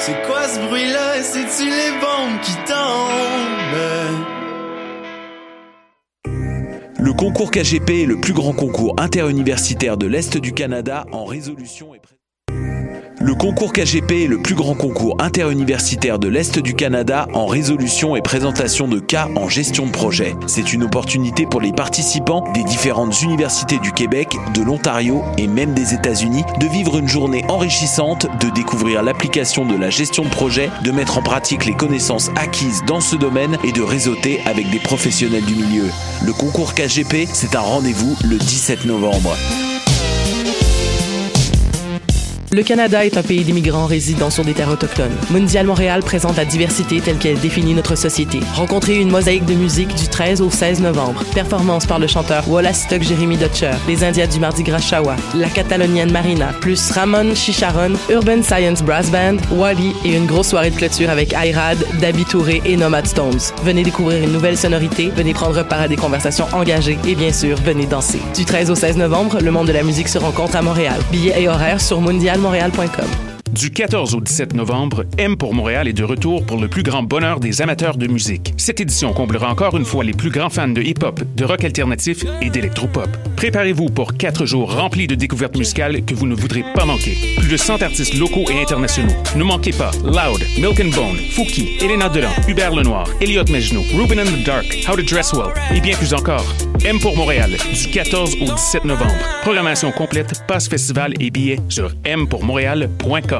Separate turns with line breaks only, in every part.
C'est quoi ce bruit-là? C'est-tu les bombes qui tombent?
Le concours KGP est le plus grand concours interuniversitaire de l'Est du Canada en résolution et Le concours KGP est le plus grand concours interuniversitaire de l'Est du Canada en résolution et présentation de cas en gestion de projet. C'est une opportunité pour les participants des différentes universités du Québec, de l'Ontario et même des États-Unis de vivre une journée enrichissante, de découvrir l'application de la gestion de projet, de mettre en pratique les connaissances acquises dans ce domaine et de réseauter avec des professionnels du milieu. Le concours KGP, c'est un rendez-vous le 17 novembre.
Le Canada est un pays d'immigrants résidant sur des terres autochtones. Mondial Montréal présente la diversité telle qu'elle définit notre société. Rencontrez une mosaïque de musique du 13 au 16 novembre. Performance par le chanteur Wallace Stock Jérémy Dutcher, les Indiens du Mardi Gras Shawa, la Catalonienne Marina, plus Ramon Chicharon, Urban Science Brass Band, Wally et une grosse soirée de clôture avec Ayrad, Dabi Touré et Nomad Stones. Venez découvrir une nouvelle sonorité, venez prendre part à des conversations engagées et bien sûr, venez danser. Du 13 au 16 novembre, le monde de la musique se rencontre à Montréal. Billets et horaires sur mondialmontréal.com.
Du 14 au 17 novembre, M pour Montréal est de retour pour le plus grand bonheur des amateurs de musique. Cette édition comblera encore une fois les plus grands fans de hip-hop, de rock alternatif et d'électropop. Préparez-vous pour quatre jours remplis de découvertes musicales que vous ne voudrez pas manquer. Plus de 100 artistes locaux et internationaux. Ne manquez pas Loud, Milk and Bone, Fouki, Elena Delan, Hubert Lenoir, Elliot Mejno, Ruben and the Dark, How to Dress Well et bien plus encore. M pour Montréal, du 14 au 17 novembre. Programmation complète, passe festival et billets sur mpourmontréal.com.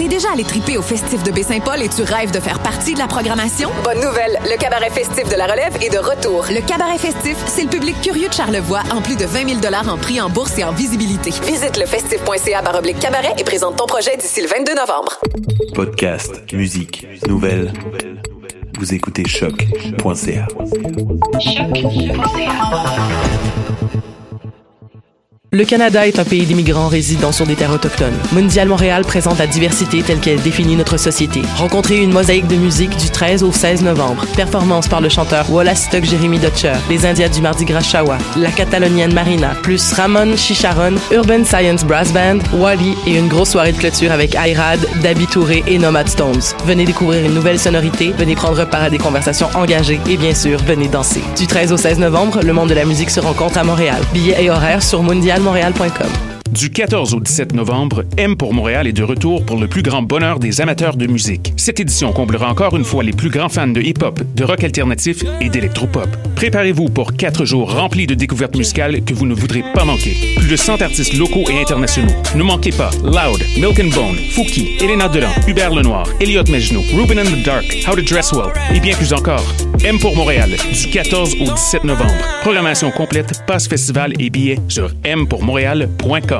T'es déjà allé triper au festif de Baie-Saint-Paul et tu rêves de faire partie de la programmation? Bonne nouvelle! Le cabaret festif de la relève est de retour. Le cabaret festif, c'est le public curieux de Charlevoix en plus de 20 000 en prix en bourse et en visibilité. Visite le festif.ca baroblique cabaret et présente ton projet d'ici le 22 novembre.
Podcast, musique, nouvelles. Vous écoutez choc.ca.
Le Canada est un pays d'immigrants résidant sur des terres autochtones. Mondial Montréal présente la diversité telle qu'elle définit notre société. Rencontrez une mosaïque de musique du 13 au 16 novembre. Performance par le chanteur Wallace Stock Jérémy Dutcher, les Indiens du Mardi Gras Shawa, la Catalonienne Marina, plus Ramon Chicharon, Urban Science Brass Band, Wally et une grosse soirée de clôture avec Ayrad, Dabi Touré et Nomad Stones. Venez découvrir une nouvelle sonorité, venez prendre part à des conversations engagées et bien sûr, venez danser. Du 13 au 16 novembre, le monde de la musique se rencontre à Montréal. Billets et horaires sur mondialmontréal.com.
Du 14 au 17 novembre, M pour Montréal est de retour pour le plus grand bonheur des amateurs de musique. Cette édition comblera encore une fois les plus grands fans de hip-hop, de rock alternatif et d'électropop. Préparez-vous pour quatre jours remplis de découvertes musicales que vous ne voudrez pas manquer. Plus de 100 artistes locaux et internationaux. Ne manquez pas Loud, Milk and Bone, Fouki, Elena Delan, Hubert Lenoir, Elliot Mejno, Ruben and the Dark, How to Dress Well et bien plus encore. M pour Montréal, du 14 au 17 novembre. Programmation complète, passe festival et billets sur mpourmontréal.com.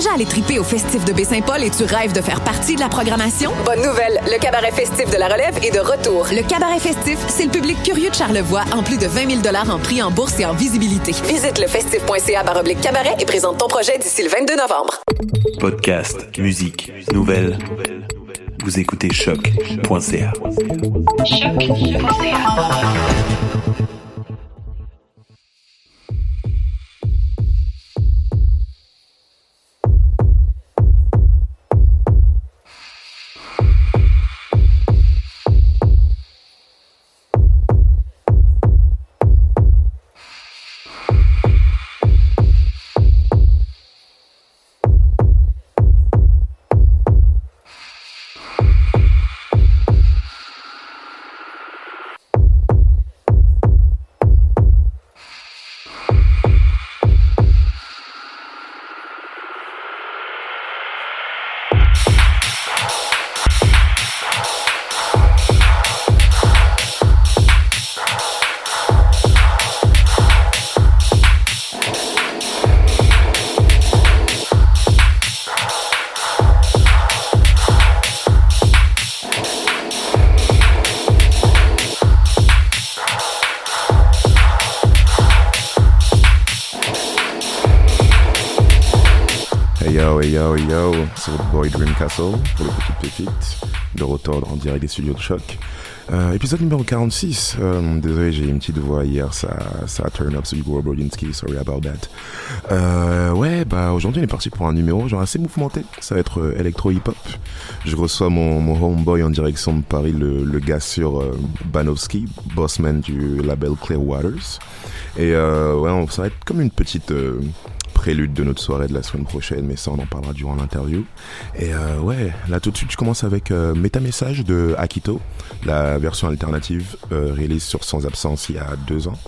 Déjà allé triper au festif de Baie-Saint-Paul et tu rêves de faire partie de la programmation? Bonne nouvelle! Le cabaret festif de la relève est de retour. Le cabaret festif, c'est le public curieux de Charlevoix en plus de 20 000 en prix en bourse et en visibilité. Visite le festif.ca baroblique cabaret et présente ton projet d'ici le 22 novembre.
Podcast, musique, nouvelles. Vous écoutez choc.ca.
Yo, boy Dreamcastle pour les petites pépites de retour en direct des studios de choc. Euh, épisode numéro 46. Euh, désolé, j'ai une petite voix hier, ça, ça a turn up celui de Brodinski, sorry about that. Euh, ouais, bah aujourd'hui on est parti pour un numéro genre assez mouvementé. Ça va être euh, électro-hip-hop. Je reçois mon, mon homeboy en direction de Paris, le, le gars sur Banowski, bossman du label Clear Waters. Et ouais, ça va être comme une petite prélude de notre soirée de la semaine prochaine, mais ça on en parlera durant l'interview. Et euh, ouais, là tout de suite je commence avec euh, Métamessage de Akito, la version alternative euh, release sur Sans Absence il y a deux ans.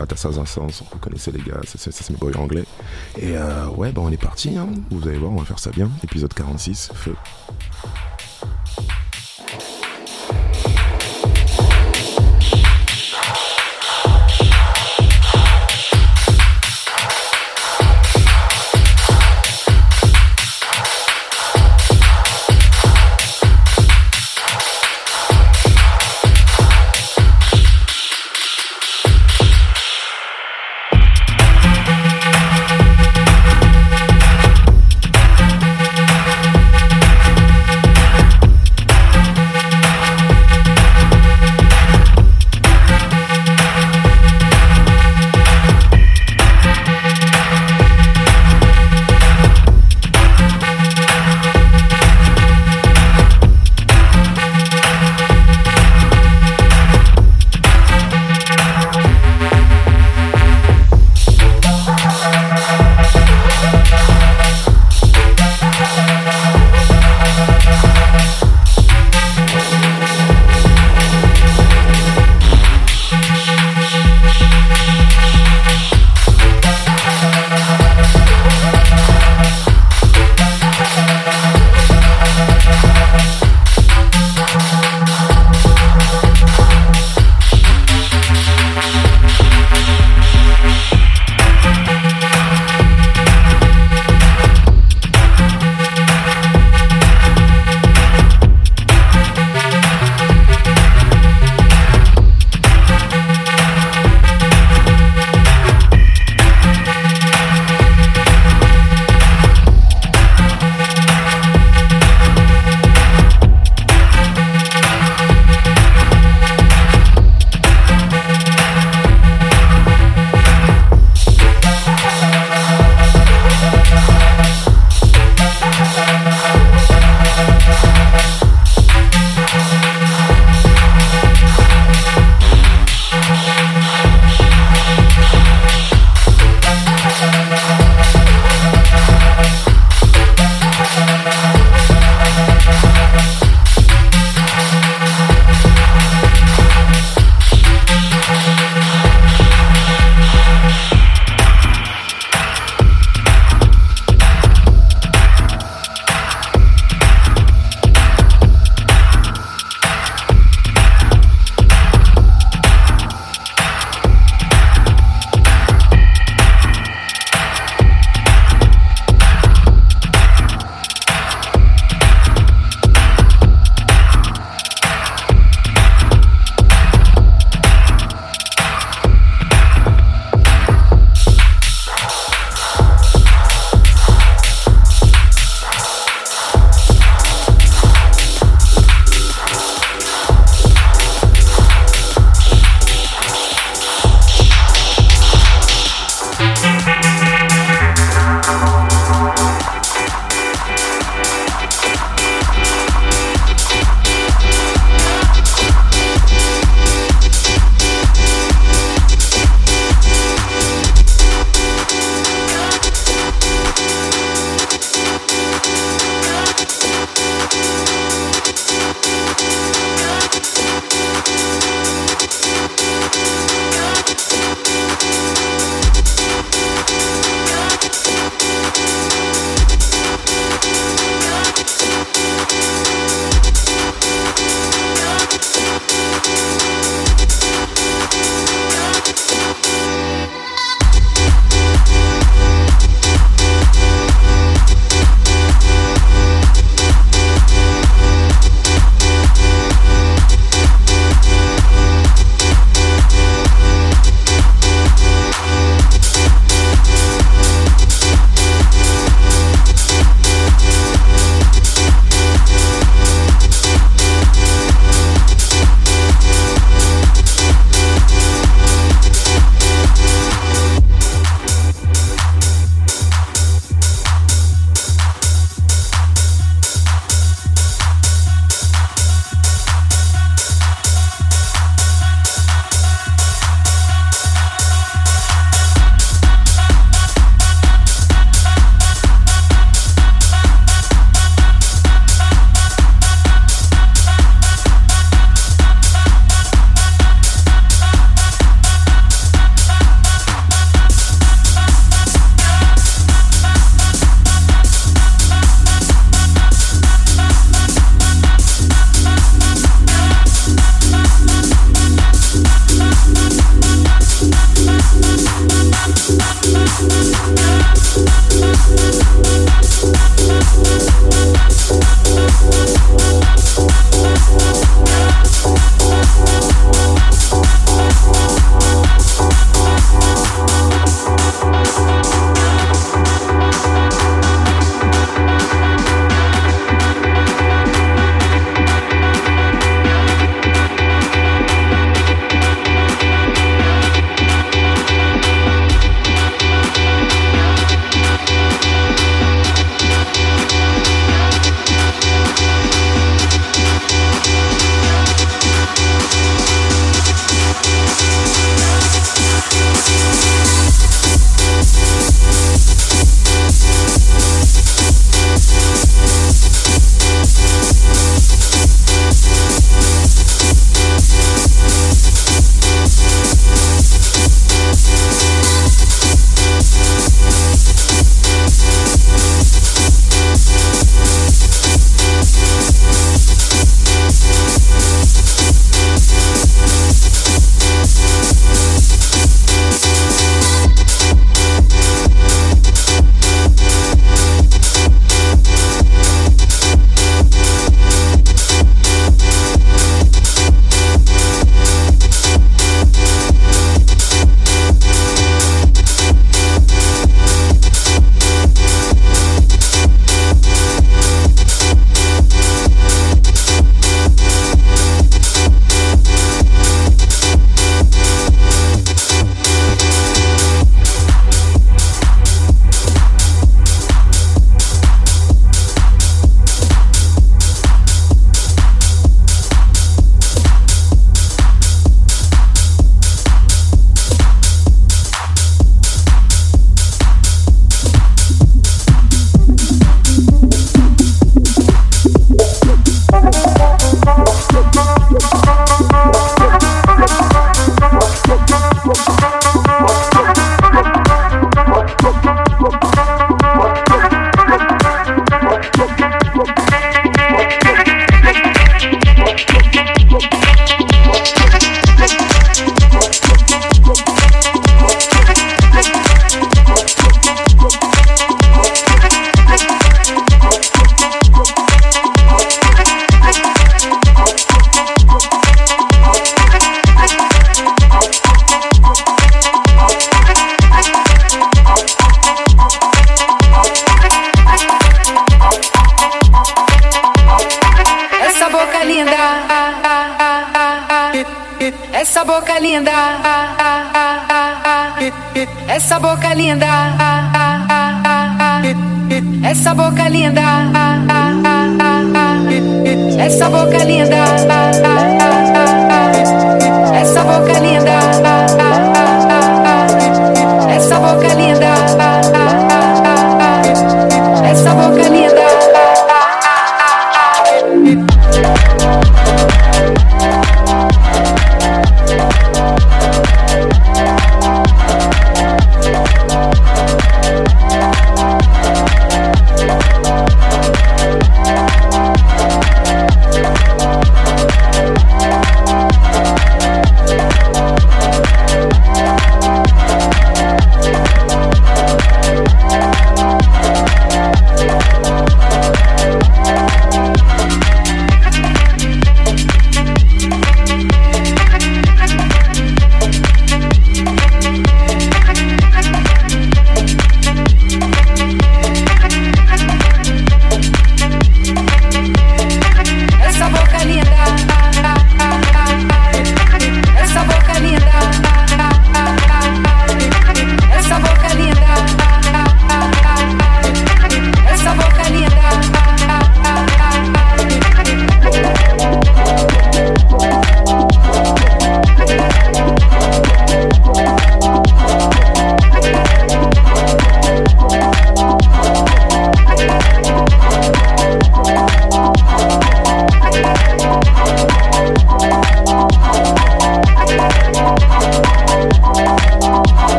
Out à Sans Absence, vous connaissez les gars, c'est c'est mes boys anglais. Et euh, ouais, bah on est parti, hein. vous allez voir, on va faire ça bien. Épisode 46, feu.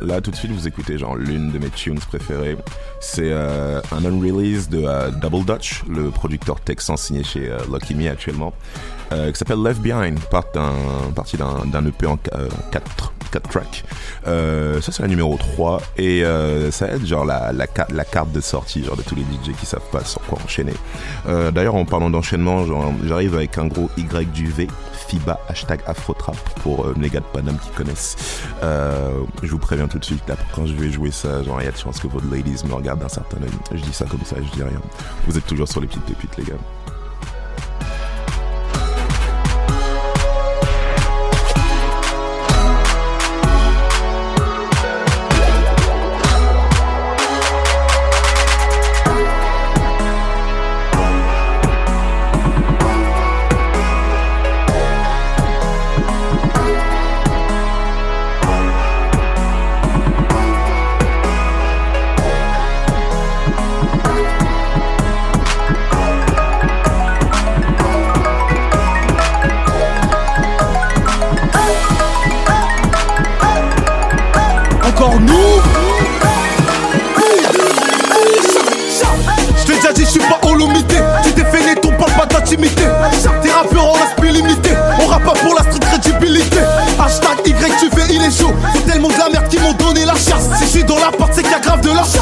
Là, tout de suite, vous écoutez genre l'une de mes tunes préférées. C'est euh, un unrelease de euh, Double Dutch, le producteur texan signé chez euh, Lucky Me actuellement, euh, qui s'appelle Left Behind, part d'un, EP en 4 quatre tracks. Ça c'est la numéro 3 et ça aide genre la, la, ca- la carte de sortie genre de tous les DJ qui savent pas sur quoi enchaîner. D'ailleurs en parlant d'enchaînement, j'arrive avec un gros Y du V, FIBA, hashtag Afrotrap pour mes gars de Paname qui connaissent. Euh, je vous préviens tout de suite là, quand je vais jouer ça, genre il y a de chances que votre ladies me regardent d'un certain œil. Je dis ça comme ça, je dis rien. Vous êtes toujours sur les petites pépites les gars.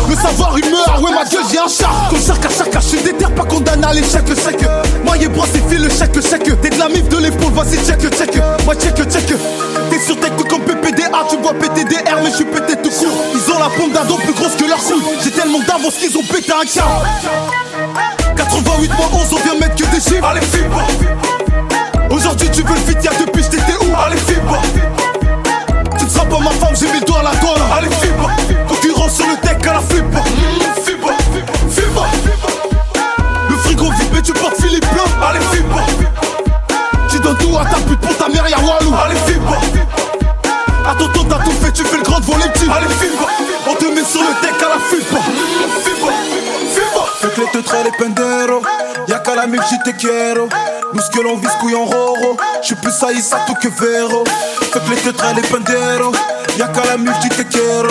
Le savoir, il meurt. Ouais, ma gueule, j'ai un chat. Comme chacun, chacun, je suis déter, pas condamné à l'échec. Moi, et bras, c'est fil, le chèque, le chèque. T'es de la mif de l'épaule, vas-y, check, check. Moi, check, check. T'es sur tout comme PPDA, tu vois PTDR, mais je suis pété tout court. Ils ont la pompe d'un dos plus grosse que leur couille. J'ai tellement d'avance qu'ils ont pété un quart. 88 moins 11, on vient mettre que des chiffres. Allez, fibre. Aujourd'hui, tu veux le fit, y'a depuis, j'étais où? Allez, fibre. Tu ne seras pas ma femme, j'ai mis le doigt à la là. Allez, fibre. Sur le deck à la fibre. Fibre, fibre. Le frigo vide, tu portes Philippe Plein. Allez, fibre. Tu donnes tout à ta pute pour ta mère, y'a Walou. Allez, fibre. À ton tour, t'as tout fait, tu fais le grand les petits. Allez, fibre. On te met sur le deck à la fibre.
J'y te quiero Nous ce que l'on vise couille en roro J'suis plus Aïssatou que Vero. Fais que les teutres les penderos Y'a qu'à la j'y te quiero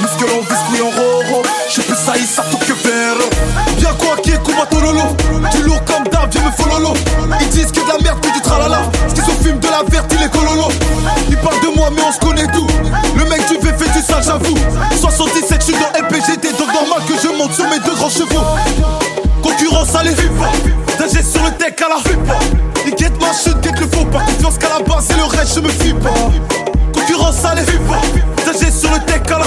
Nous ce que l'on vise couille en roro J'suis plus Aïssatou que Vero.
Bien quoi qui est Kuba Tololo. Du lourd comme d'hab, viens me follow Ils disent que de la merde, que du tralala. Schizophime de la verte, il est cololo. Ils parlent de moi mais on se connaît tout. Le mec du V fait du sale j'avoue. 77 je suis dans LPGT Donc normal que je monte sur mes deux grands chevaux. Concurrence allez T'agis sur le deck à la Ils guettent ma chute, guettent le faux pas. Confiance qu'à la base et le reste je me fie pas. Concurrence allez T'agis sur le deck à la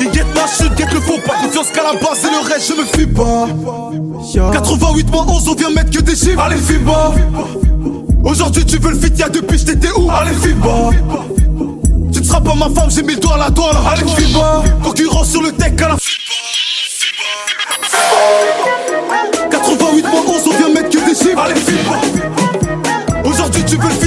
Ils guettent ma chute, guettent le faux pas. Confiance qu'à la base et le reste je me fie pas. 88 moins 11 on vient mettre que des chiffres. Allez Fiba Aujourd'hui tu veux le fit y'a depuis j'étais où? Allez Fiba Tu ne seras pas ma femme j'ai mis le doigt à la doigt là Allez Fiba Concurrence sur le deck à la 88 tu veux le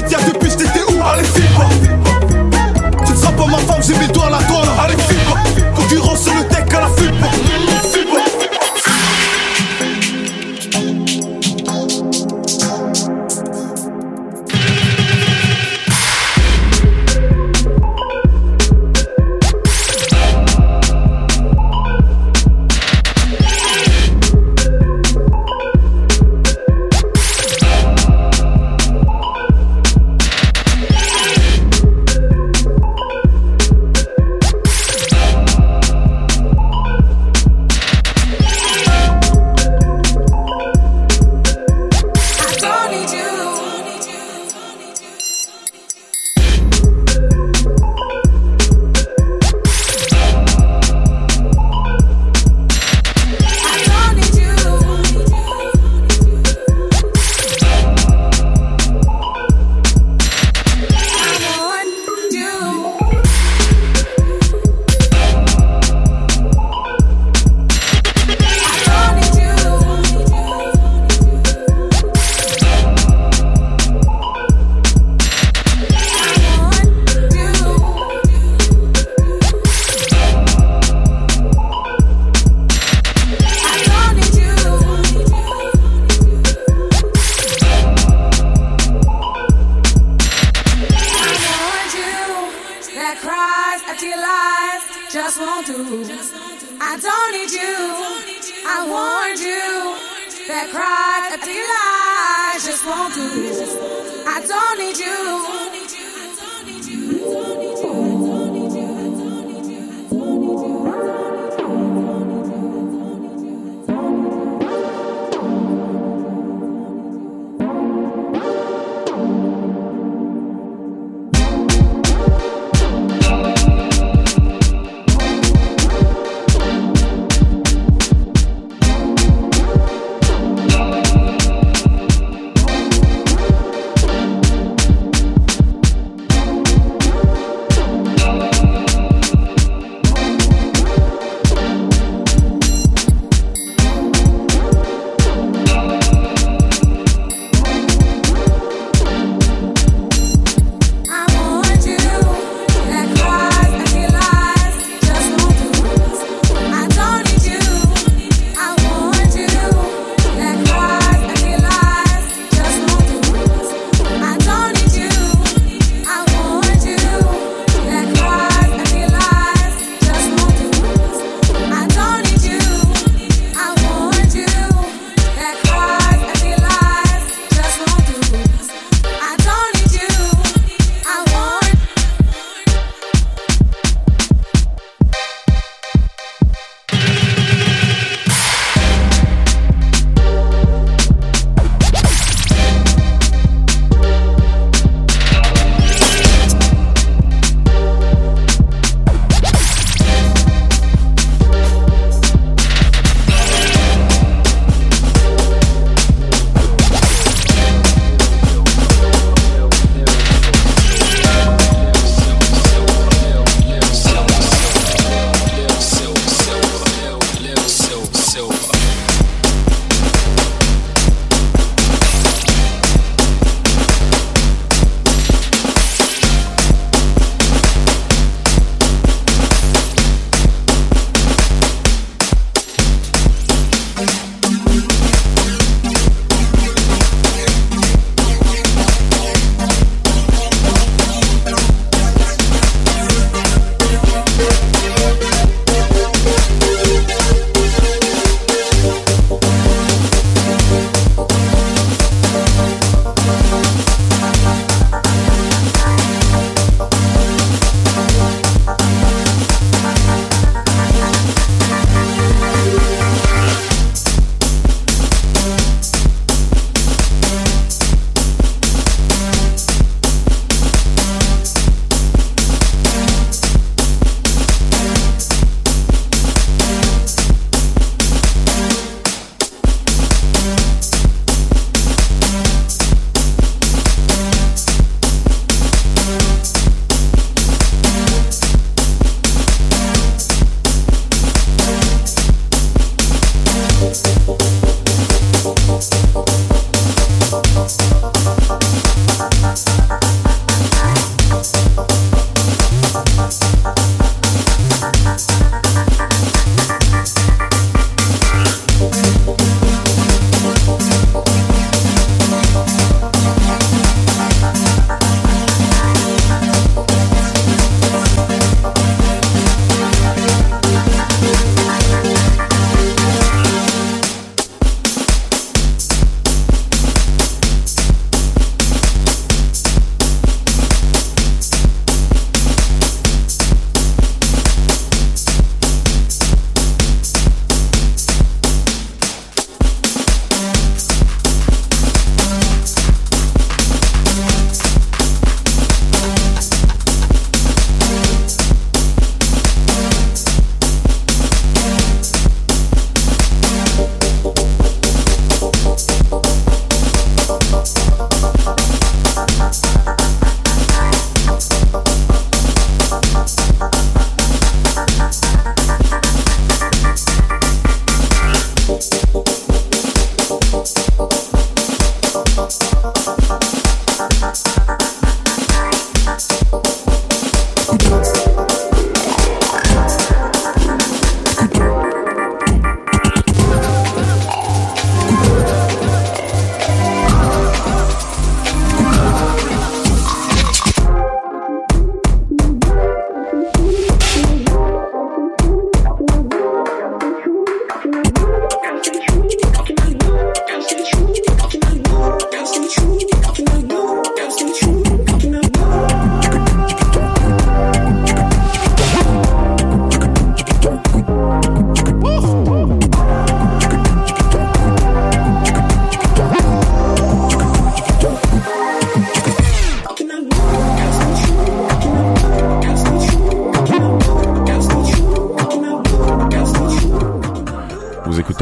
that cries after your lies just won't do. I don't need you. I warned you. That cries after your lies just won't do. I don't need you.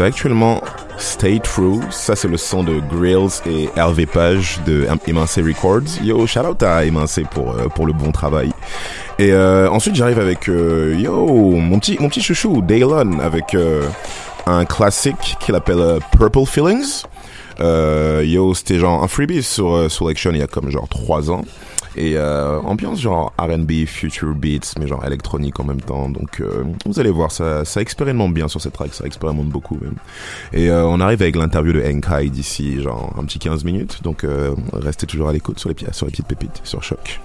Actuellement Stay True. Ça, c'est le son de Grills et Hervé Page de Emancé Records. Yo, shout out à Emancé pour, euh, pour le bon travail. Et euh, ensuite, j'arrive avec, euh, yo, mon petit, mon petit chouchou, Daylon, avec un classique qu'il appelle Purple Feelings. Yo, c'était genre un freebie sur Selection il y a comme genre trois ans. Et euh, ambiance genre R&B, future beats, mais genre électronique en même temps. Donc euh, vous allez voir, ça, ça expérimente bien sur cette track, ça expérimente beaucoup même. Et euh, on arrive avec l'interview de Enkai d'ici genre un petit 15 minutes. Donc restez toujours à l'écoute sur les, sur les petites pépites, sur Choc.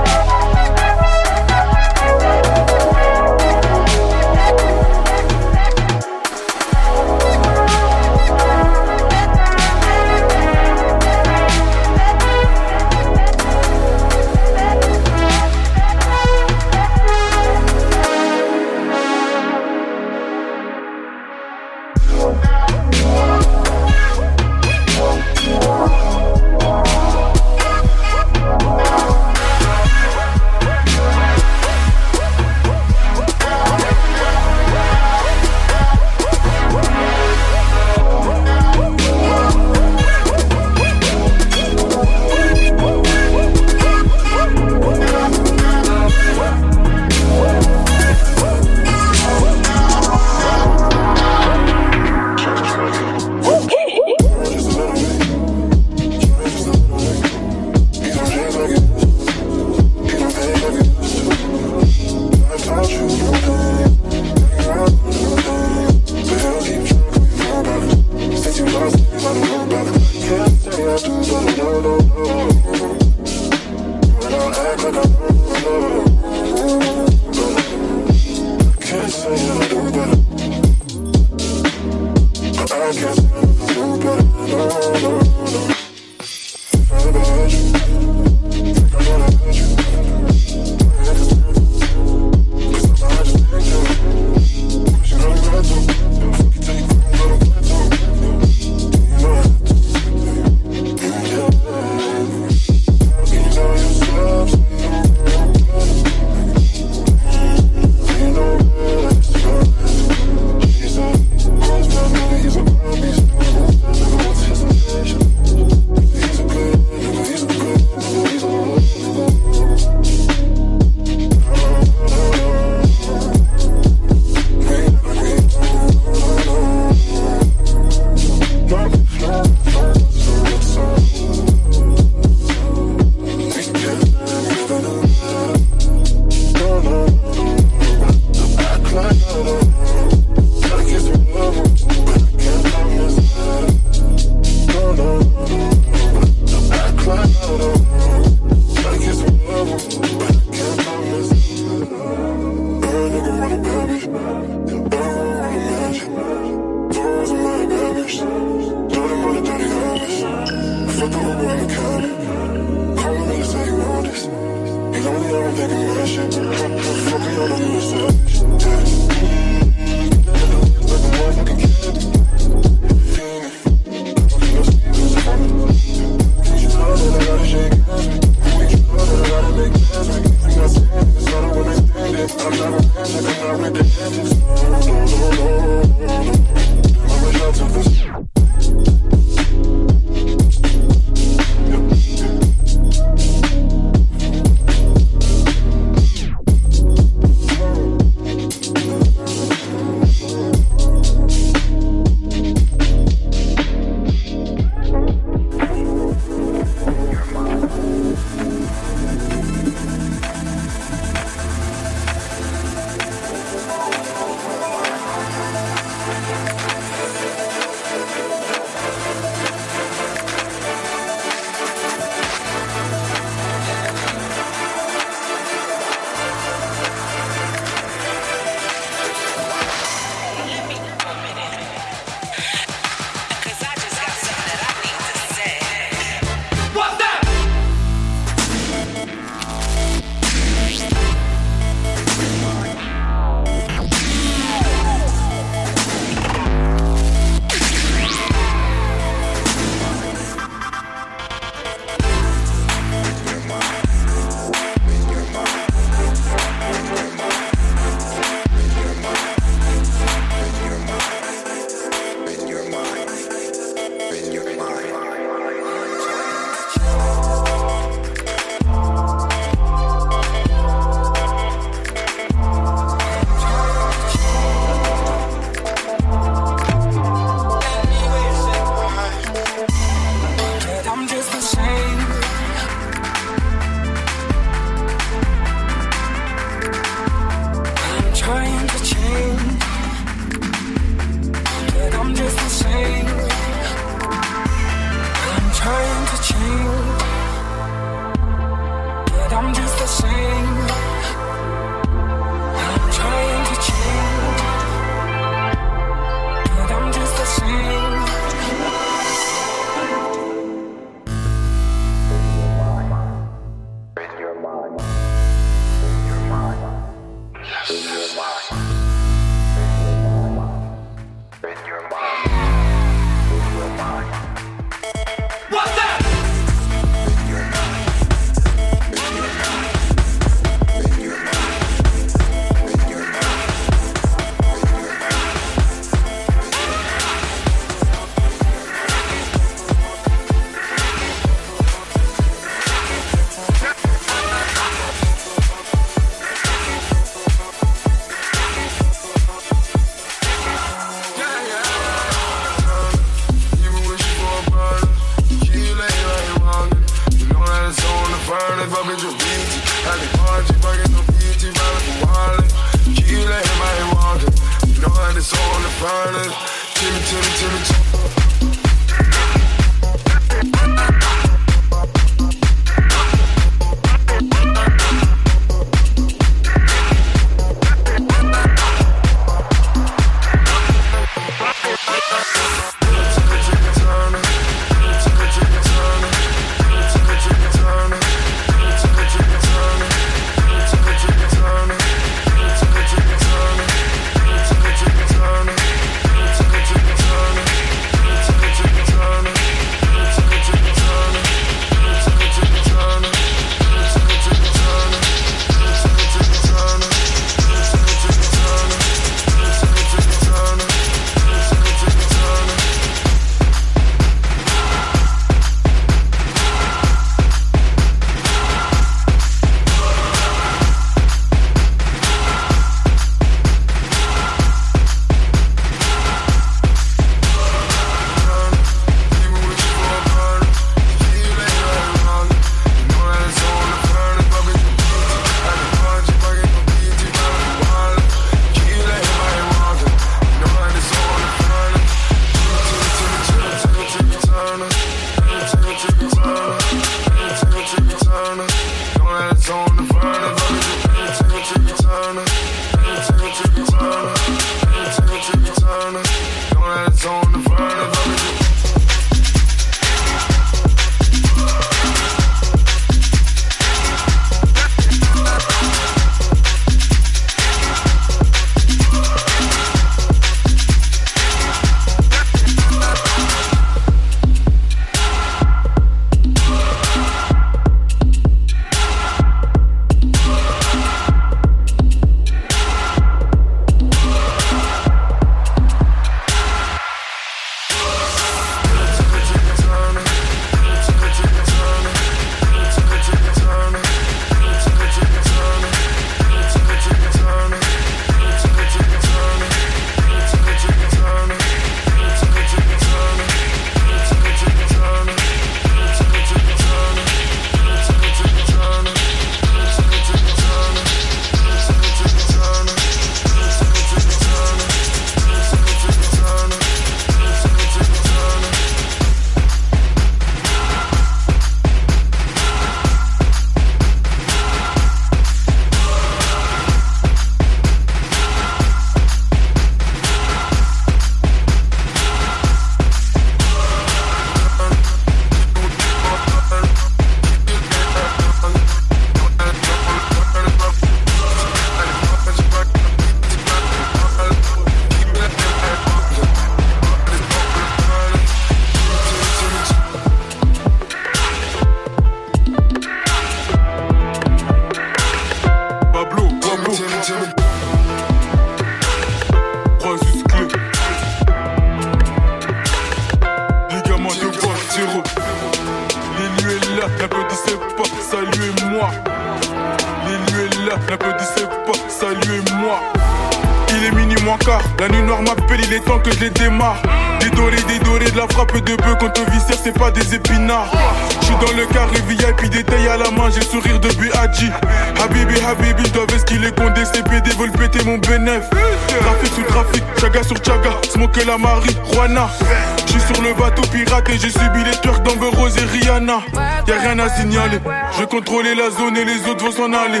J'ai subi les twerks d'Amber Rose et Rihanna. Y'a rien à signaler, je contrôler la zone et les autres vont s'en aller.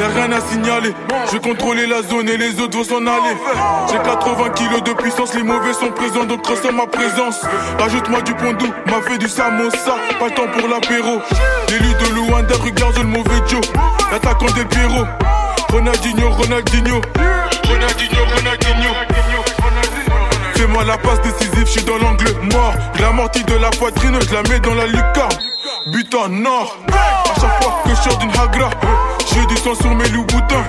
Y'a rien à signaler, je contrôler la zone et les autres vont s'en aller. J'ai 80 kilos de puissance, les mauvais sont présents donc ressens ma présence. Rajoute-moi du pondou, m'a fait du samosa, pas le temps pour l'apéro. L'élu de Luanda, regarde le mauvais Joe, l'attaquant des Pierrot. Ronaldinho, Ronaldinho, Ronaldinho, Ronaldinho. Fais-moi la passe décisive, je suis dans l'angle mort. Je l'amortis de la poitrine, je la mets dans la lucarne. But en or. À chaque fois que je sors d'une hagra, j'ai du sang sur mes loups boutins.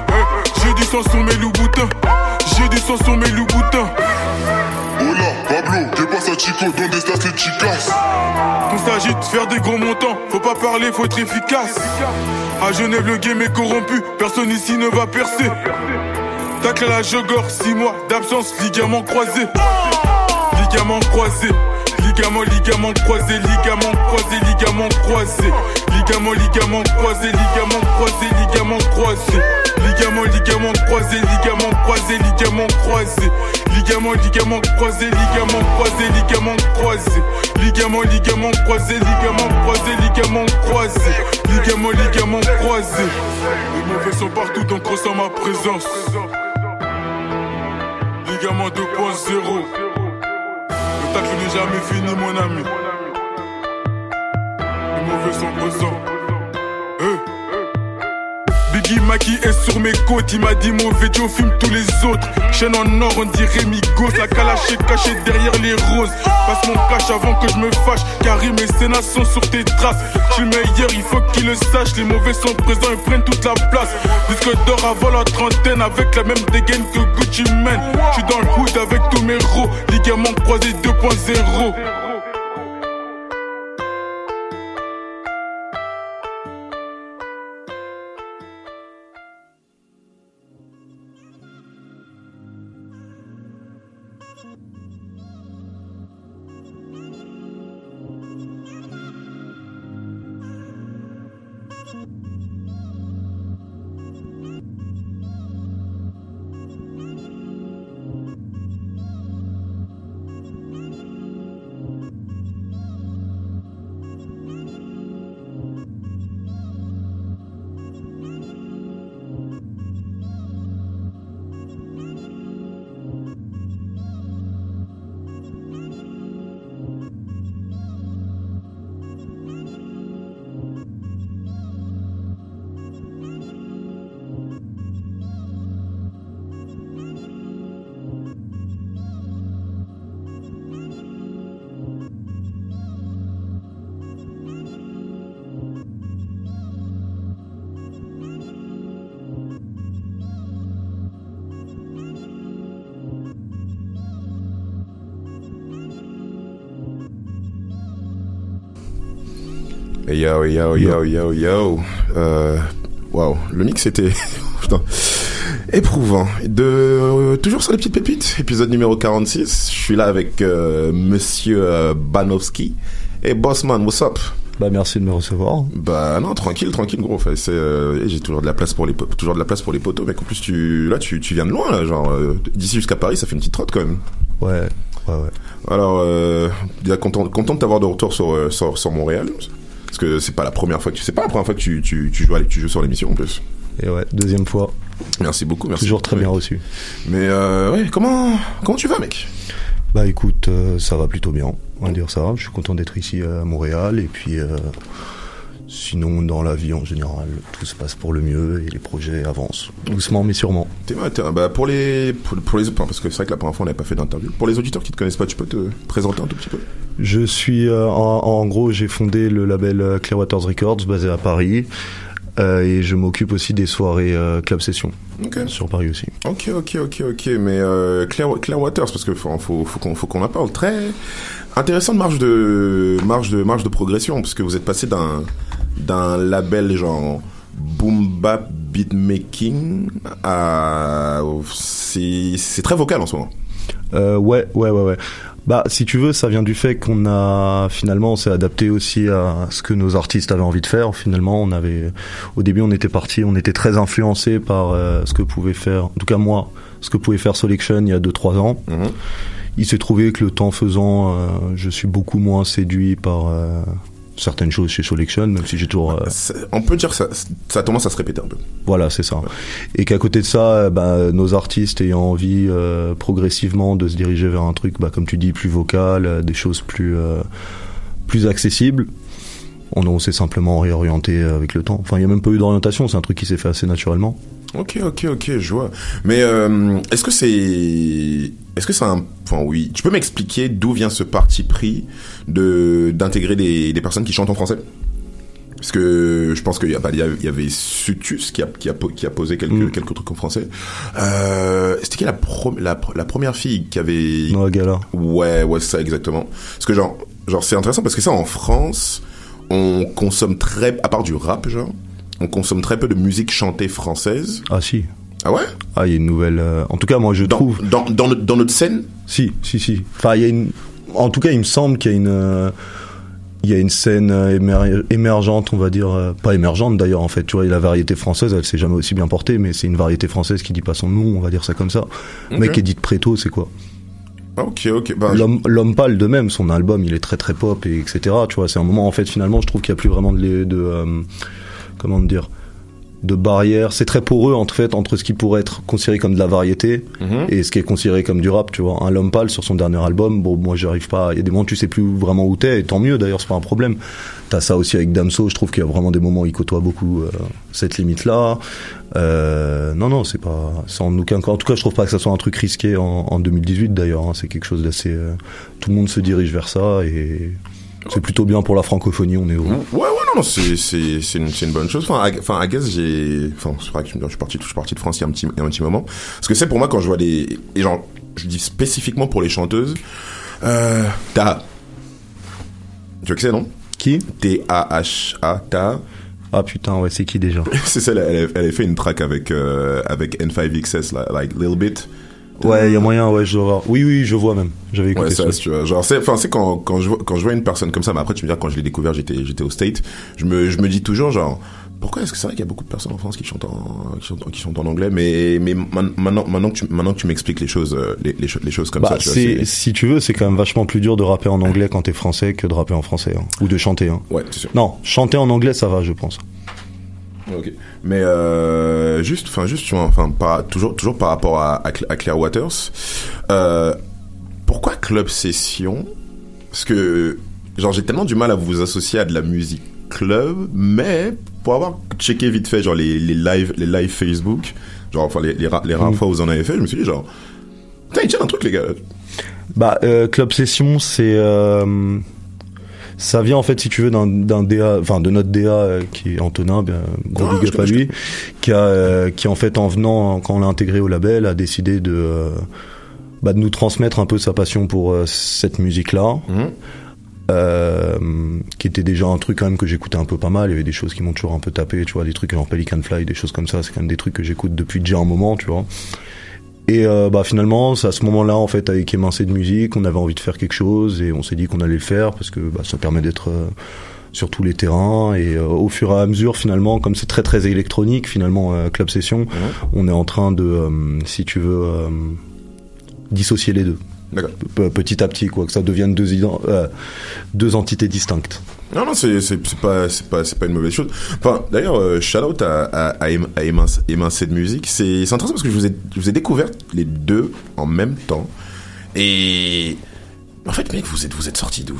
J'ai du sang sur mes loups boutins. J'ai du sang sur mes loups boutins.
Hola, Pablo, ¿qué pasa chico? ¿Dónde estás les chicas?
On s'agit de faire des gros montants, faut pas parler, faut être efficace. À Genève, le game est corrompu, personne ici ne va percer. Tacle la jogor, 6 mois d'absence, ligament croisé. Ligament croisé. Ligament, ligament croisé, ligament croisé, ligament croisé. Ligament, ligament croisé, ligament croisé, ligament croisé. Ligament, ligament croisé, ligament croisé, ligament croisé. Ligament, ligament croisé, ligament croisé, ligament croisé. Ligament, ligament croisé, ligament croisé, ligament croisé. Ligament, ligament croisé. Les mauvais sont partout donc ressens ma présence. Ligament 2.0. Le tacle n'est jamais fini, mon ami. Les mauvais sont présents. Biggie Maki est sur mes côtes, il m'a dit mauvais Joe fume tous les autres. Chaîne en or, on dirait Migos, la calache est cachée derrière les roses. Passe mon cash avant que je me fâche, Karim et Sénat sont sur tes traces. Je suis le meilleur, il faut qu'ils le sachent, les mauvais sont présents, ils prennent toute la place. Disque d'or avant la trentaine, avec la même dégaine que Gucci Mane. Je suis dans le hood avec tous mes ros, ligament croisé 2.0.
Yo, yo, yo, yo, yo. Euh, Waouh, le mix était éprouvant. De euh, toujours sur les petites pépites, épisode numéro 46. Je suis là avec euh, Monsieur Banowski et Bossman. What's up?
Bah merci de me recevoir.
Bah non, tranquille, tranquille gros. Enfin, c'est euh, j'ai toujours de la place pour les toujours de la place pour les poteaux, mec. En plus tu là tu tu viens de loin là, genre euh, d'ici jusqu'à Paris, ça fait une petite trotte quand même.
Ouais, ouais, ouais.
Alors déjà content content de t'avoir de retour sur sur, sur Montréal. Parce que c'est pas la première fois que tu c'est pas la première fois que tu tu tu joues tu joues sur l'émission en plus.
Et ouais, deuxième fois.
Merci beaucoup, merci.
Toujours très bien reçu.
Mais euh, ouais, comment comment tu vas, mec?
Bah écoute, euh, ça va plutôt bien, on va dire ça. Je suis content d'être ici à Montréal et puis euh, sinon dans la vie en général, tout se passe pour le mieux et les projets avancent doucement mais sûrement.
T'es, bah, pour les pour, pour les parce que c'est vrai que la première fois on n'avait pas fait d'interview. Pour les auditeurs qui te connaissent pas, tu peux te présenter un tout petit peu.
Je suis euh, en, en gros, j'ai fondé le label euh, Clearwaters Records basé à Paris euh, et je m'occupe aussi des soirées euh, club session sur Paris aussi.
Ok, ok, ok, ok. Mais euh, Claire, Claire Waters, parce que faut, faut, faut qu'on faut qu'on en parle. Très intéressante marge de marge de marge de progression, parce que vous êtes passé d'un d'un label genre boom bap beatmaking, euh, c'est très vocal en ce moment.
Euh, ouais, ouais, ouais, ouais. Bah, si tu veux, ça vient du fait qu'on a finalement, on s'est adapté aussi à ce que nos artistes avaient envie de faire. Finalement, on avait, au début, on était parti, on était très influencé par euh, ce que pouvait faire, en tout cas moi, ce que pouvait faire Selection il y a 2-3 ans. Il s'est trouvé que le temps faisant, euh, je suis beaucoup moins séduit par euh, certaines choses chez Selection, même si j'ai toujours. euh,
On peut dire que ça, ça a tendance à se répéter un peu.
voilà, c'est ça. Et qu'à côté de ça, euh, bah, nos artistes ayant envie euh, progressivement de se diriger vers un truc, bah, comme tu dis, plus vocal, des choses plus euh, plus accessibles, on, on s'est simplement réorienté avec le temps. Enfin, il n'y a même pas eu d'orientation, c'est un truc qui s'est fait assez naturellement.
Ok, ok, ok, je vois. Mais euh, est-ce que c'est, est-ce que c'est un, enfin oui, tu peux m'expliquer d'où vient ce parti pris de d'intégrer des, des personnes qui chantent en français? Parce que je pense qu'il y, a- bah, y avait Sutus qui a, qui a, po- qui a posé quelques, quelques trucs en français. Euh, C'était qui la, pro- la, la première fille qui avait...
Noah Gala.
Ouais, ouais, c'est ça exactement. Parce que genre, genre c'est intéressant parce que ça en France, on consomme très, à part du rap, genre, on consomme très peu de musique chantée française.
Ah si.
Ah ouais?
Ah, il y a une nouvelle. euh, En tout cas, moi, je trouve.
Dans, dans, notre, dans notre scène?
Si, si, si. Enfin, il y a une. En tout cas, il me semble qu'il y a une. euh, Il y a une scène euh, émer- émergente, on va dire, pas émergente d'ailleurs en fait. Tu vois, la variété française, elle s'est jamais aussi bien portée, mais c'est une variété française qui dit pas son nom, on va dire ça comme ça.
Ok.
Mec Edith Preto, c'est quoi?
Ok, ok. Bah,
L'homme, pâle de même, son album, il est très très pop et etc. Tu vois, c'est un moment en fait finalement, je trouve qu'il y a plus vraiment de, euh, comment dire, de barrière. C'est très poreux en fait entre ce qui pourrait être considéré comme de la variété
Mhm.
et ce qui est considéré comme du rap. Tu vois, un l'homme pâle sur son dernier album, bon, moi j'arrive pas. Il y a des moments où tu sais plus vraiment où t'es et tant mieux d'ailleurs, c'est pas un problème. T'as ça aussi avec Damso. Je trouve qu'il y a vraiment des moments où il côtoie beaucoup euh, cette limite là. Euh, non non, c'est pas, en aucun cas. En tout cas, je trouve pas que ça soit un truc risqué en, en 2018 d'ailleurs. hein. C'est quelque chose d'assez. euh, tout le monde se dirige vers ça et c'est plutôt bien pour la francophonie. On est au.
Ouais, ouais, non, non, c'est, c'est, c'est une, c'est une bonne chose. Enfin, à, enfin, à j'ai, enfin, c'est vrai que je suis parti, je suis parti de France il y a un petit, il y a un petit moment. Parce que c'est pour moi quand je vois des, et genre, je dis spécifiquement pour les chanteuses, euh, Taha. Tu vois que c'est, non?
Qui?
T-A-H-A, Taha.
Ah putain, ouais, c'est qui déjà?
C'est celle, elle, a- elle a fait une track avec, euh, avec N5XS, là, like, Little Bit.
Ouais, il y a moyen, ouais, je vois. Oui, oui, je vois même. J'avais écouté
Ouais,
ça,
tu vois. Genre, c'est, enfin, c'est quand, quand je vois, quand je vois une personne comme ça, mais après, tu me dis, quand je l'ai découvert, j'étais, j'étais au State, je me, je me dis toujours, genre, pourquoi est-ce que c'est vrai qu'il y a beaucoup de personnes en France qui chantent en, qui chantent, qui chantent en anglais, mais, mais maintenant, maintenant que tu, maintenant que tu m'expliques les choses, euh, les, les, les choses comme
Bah,
ça, tu vois,
c'est, si tu veux, c'est quand même vachement plus dur de rapper en anglais quand t'es français que de rapper en français, hein. ou de chanter. Hein.
Ouais, c'est sûr.
Non, chanter en anglais, ça va, je pense.
Ok. Mais euh, juste, enfin juste, enfin pas toujours, toujours par rapport à, à, Cla- à Claire Waters. Euh, pourquoi Club Session? Parce que genre j'ai tellement du mal à vous associer à de la musique club, mais pour avoir checké vite fait genre les, les live les live Facebook, genre enfin les les, ra- les rares
Mhm.
fois où vous en avez fait, je me suis dit genre putain il tient un truc les gars.
Bah, euh, Club Session, c'est. Ça vient en fait, si tu veux, d'un d'un DA, enfin de notre DA euh, qui est Antonin, bien, gros
Ah,
big up à lui, qui a, euh, qui en fait en venant, quand on l'a intégré au label, a décidé de, euh, bah, de nous transmettre un peu sa passion pour euh, cette musique-là. Euh, qui était déjà un truc quand même que j'écoutais un peu pas mal. Il y avait des choses qui m'ont toujours un peu tapé, tu vois, des trucs genre Pelican Fly, des choses comme ça. C'est quand même des trucs que j'écoute depuis déjà un moment, tu vois. Et euh, bah finalement, c'est à ce moment-là, en fait, avec Émincé de musique, on avait envie de faire quelque chose et on s'est dit qu'on allait le faire parce que bah, ça permet d'être euh, sur tous les terrains. Et euh, au fur et à mesure, finalement, comme c'est très très électronique, finalement, euh, Club Session, on est en train de, euh, si tu veux, euh, dissocier les deux. P- Petit à petit, quoi, que ça devienne deux, euh, deux entités distinctes.
Non, non, c'est, pas, pas, pas une mauvaise chose. Enfin, d'ailleurs, euh, shout out à, à, à, de musique. C'est, intéressant parce que je vous ai, je vous ai découvert les deux en même temps. Et, en fait, mec, vous êtes, vous êtes sortis d'où?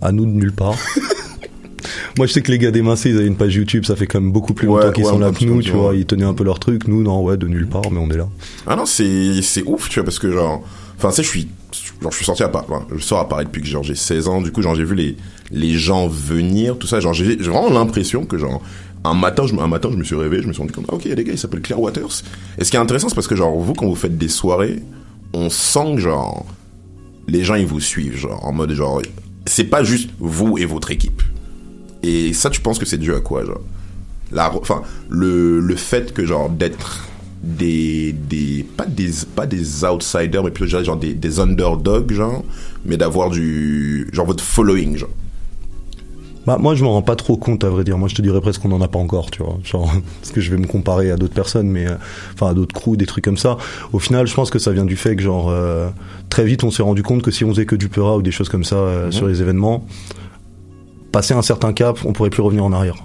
À nous de nulle part. Moi, je sais que les gars d'Émincé, ils avaient une page YouTube, ça fait quand même beaucoup plus
Ouais,
longtemps qu'ils
ouais,
sont là que nous, tu vois. Ils tenaient un peu leur truc. Nous, non, ouais, de nulle part, mais on est là.
Ah non, c'est, c'est ouf, tu vois, parce que genre, enfin, tu sais, je suis, genre, je suis sorti à Paris, je sors à Paris depuis que j'ai 16 ans, du coup, genre, j'ai vu les, les gens venir, tout ça, genre, j'ai, vraiment l'impression que genre, un matin, je, un matin, je me suis réveillé, je me suis rendu compte, ah, ok, il y a des gars, ils s'appellent Claire Waters. Et ce qui est intéressant, c'est parce que genre, vous, quand vous faites des soirées, on sent que genre, les gens, ils vous suivent, genre, en mode genre, c'est pas juste vous et votre équipe. Et ça, tu penses que c'est dû à quoi, genre? enfin, le, le fait que genre d'être des, des, pas des, pas des outsiders, mais plutôt je dirais, genre des, des underdogs, genre, mais d'avoir du, genre votre following, genre.
Bah, moi, je m'en rends pas trop compte, à vrai dire. Moi, je te dirais presque qu'on en a pas encore, tu vois. Genre, parce que je vais me comparer à d'autres personnes, mais, euh, enfin, à d'autres crews, des trucs comme ça. Au final, je pense que ça vient du fait que, genre, euh, très vite, on s'est rendu compte que si on faisait que du Peura ou des choses comme ça euh,
Mhm.
sur les événements, passer un certain cap, on pourrait plus revenir en arrière.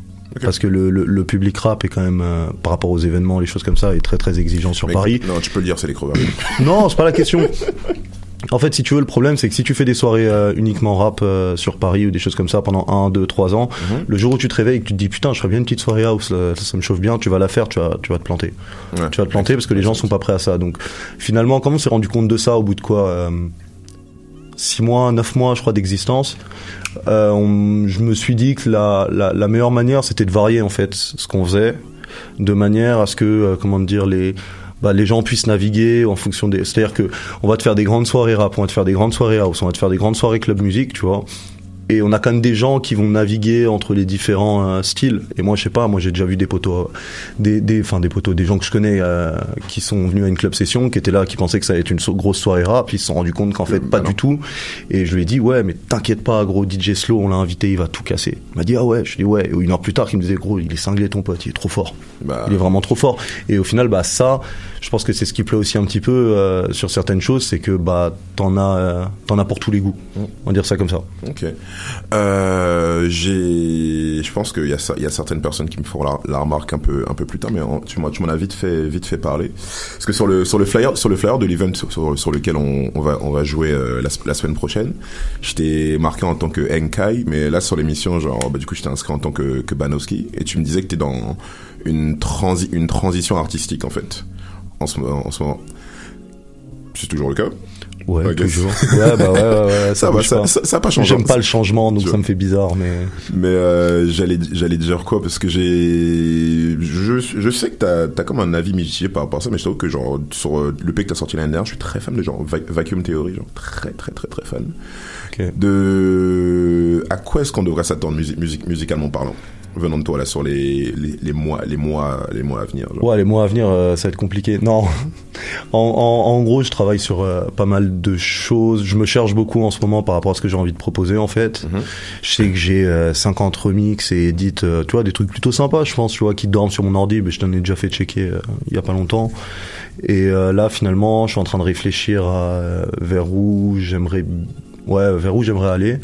Parce que le, le, le public rap est quand même, euh, par rapport aux événements, les choses comme ça, est très très exigeant sur
Mais-
Paris.
Non, tu peux le dire, c'est les creveurs.
Non, c'est pas la question. En fait, si tu veux, le problème, c'est que si tu fais des soirées euh, uniquement rap euh, sur Paris ou des choses comme ça pendant 1, 2, 3 ans,
Mhm.
le jour où tu te réveilles et que tu te dis putain, je ferais bien une petite soirée house, là, ça, ça me chauffe bien, tu vas la faire, tu vas, tu vas te planter.
Ouais.
Tu vas te planter parce que les gens sont pas prêts à ça. Donc, finalement, comment on s'est rendu compte de ça au bout de quoi 6 mois, 9 mois, je crois, d'existence euh, Je me suis dit que la, la, la meilleure manière, c'était de varier en fait ce qu'on faisait, de manière à ce que, euh, comment dire, les bah, les gens puissent naviguer en fonction des. C'est-à-dire que on va te faire des grandes soirées rap, on va te faire des grandes soirées house, on va te faire des grandes soirées club musique, tu vois. Et on a quand même des gens qui vont naviguer entre les différents euh, styles. Et moi, je sais pas, moi j'ai déjà vu des poteaux, des, des, enfin des poteaux, des gens que je connais euh, qui sont venus à une club session, qui étaient là, qui pensaient que ça allait être une so- grosse soirée rap, ils se sont rendus compte qu'en fait pas du tout. Et je lui ai dit ouais, mais t'inquiète pas, gros DJ Slow, on l'a invité, il va tout casser. Il m'a dit ah ouais, je dis ouais. Et une heure plus tard, il me disait gros, il est cinglé ton pote, il est trop fort.
Bah.
Il est vraiment trop fort. Et au final, bah ça, je pense que c'est ce qui plaît aussi un petit peu euh, sur certaines choses, c'est que bah t'en as, euh, t'en as pour tous les goûts. On va dire ça comme ça.
Ok. Euh, j'ai, je pense qu'il y a ça, il y a certaines personnes qui me feront la, la remarque un peu, un peu plus tard, mais en- tu m'en as vite fait, vite fait parler. Parce que sur le, sur le flyer, sur le flyer de l'event sur, sur, sur lequel on, on va, on va jouer euh, la, la semaine prochaine, j'étais marqué en tant que Enkai, mais là sur l'émission, genre, bah, du coup, j'étais inscrit en tant que, que Banowski, et tu me disais que t'es dans une transi, une transition artistique en fait, en ce, moment- en ce moment. C'est toujours le cas.
Ouais, toujours. Ouais, bah ouais, ouais, ouais,
Ça va, ça-
pas.
ça- ça a pas changé.
J'aime pas le changement, donc ça me fait bizarre, mais.
Mais euh, j'allais j'allais dire quoi? Parce que j'ai je, je sais que t'as as comme un avis mitigé par rapport à ça mais je trouve que genre sur euh, le P que t'as sorti l'année dernière je suis très fan de genre Va- Vacuum Theory genre très très très très fan de à quoi est-ce qu'on devrait s'attendre musique, musique musicalement parlant? Venant de toi là sur les, les, les mois les mois les mois à venir genre.
Ouais, les mois à venir, euh, ça va être compliqué. Non, en, en, en gros, je travaille sur euh, pas mal de choses. Je me cherche beaucoup en ce moment par rapport à ce que j'ai envie de proposer, en fait. Je sais que j'ai euh, 50 remix et edit, euh, tu vois, des trucs plutôt sympas, je pense, tu vois, qui dorment sur mon ordi. Mais je t'en ai déjà fait checker il y a pas longtemps. Et là, finalement, je suis en train de réfléchir à vers où j'aimerais, ouais, vers où j'aimerais aller.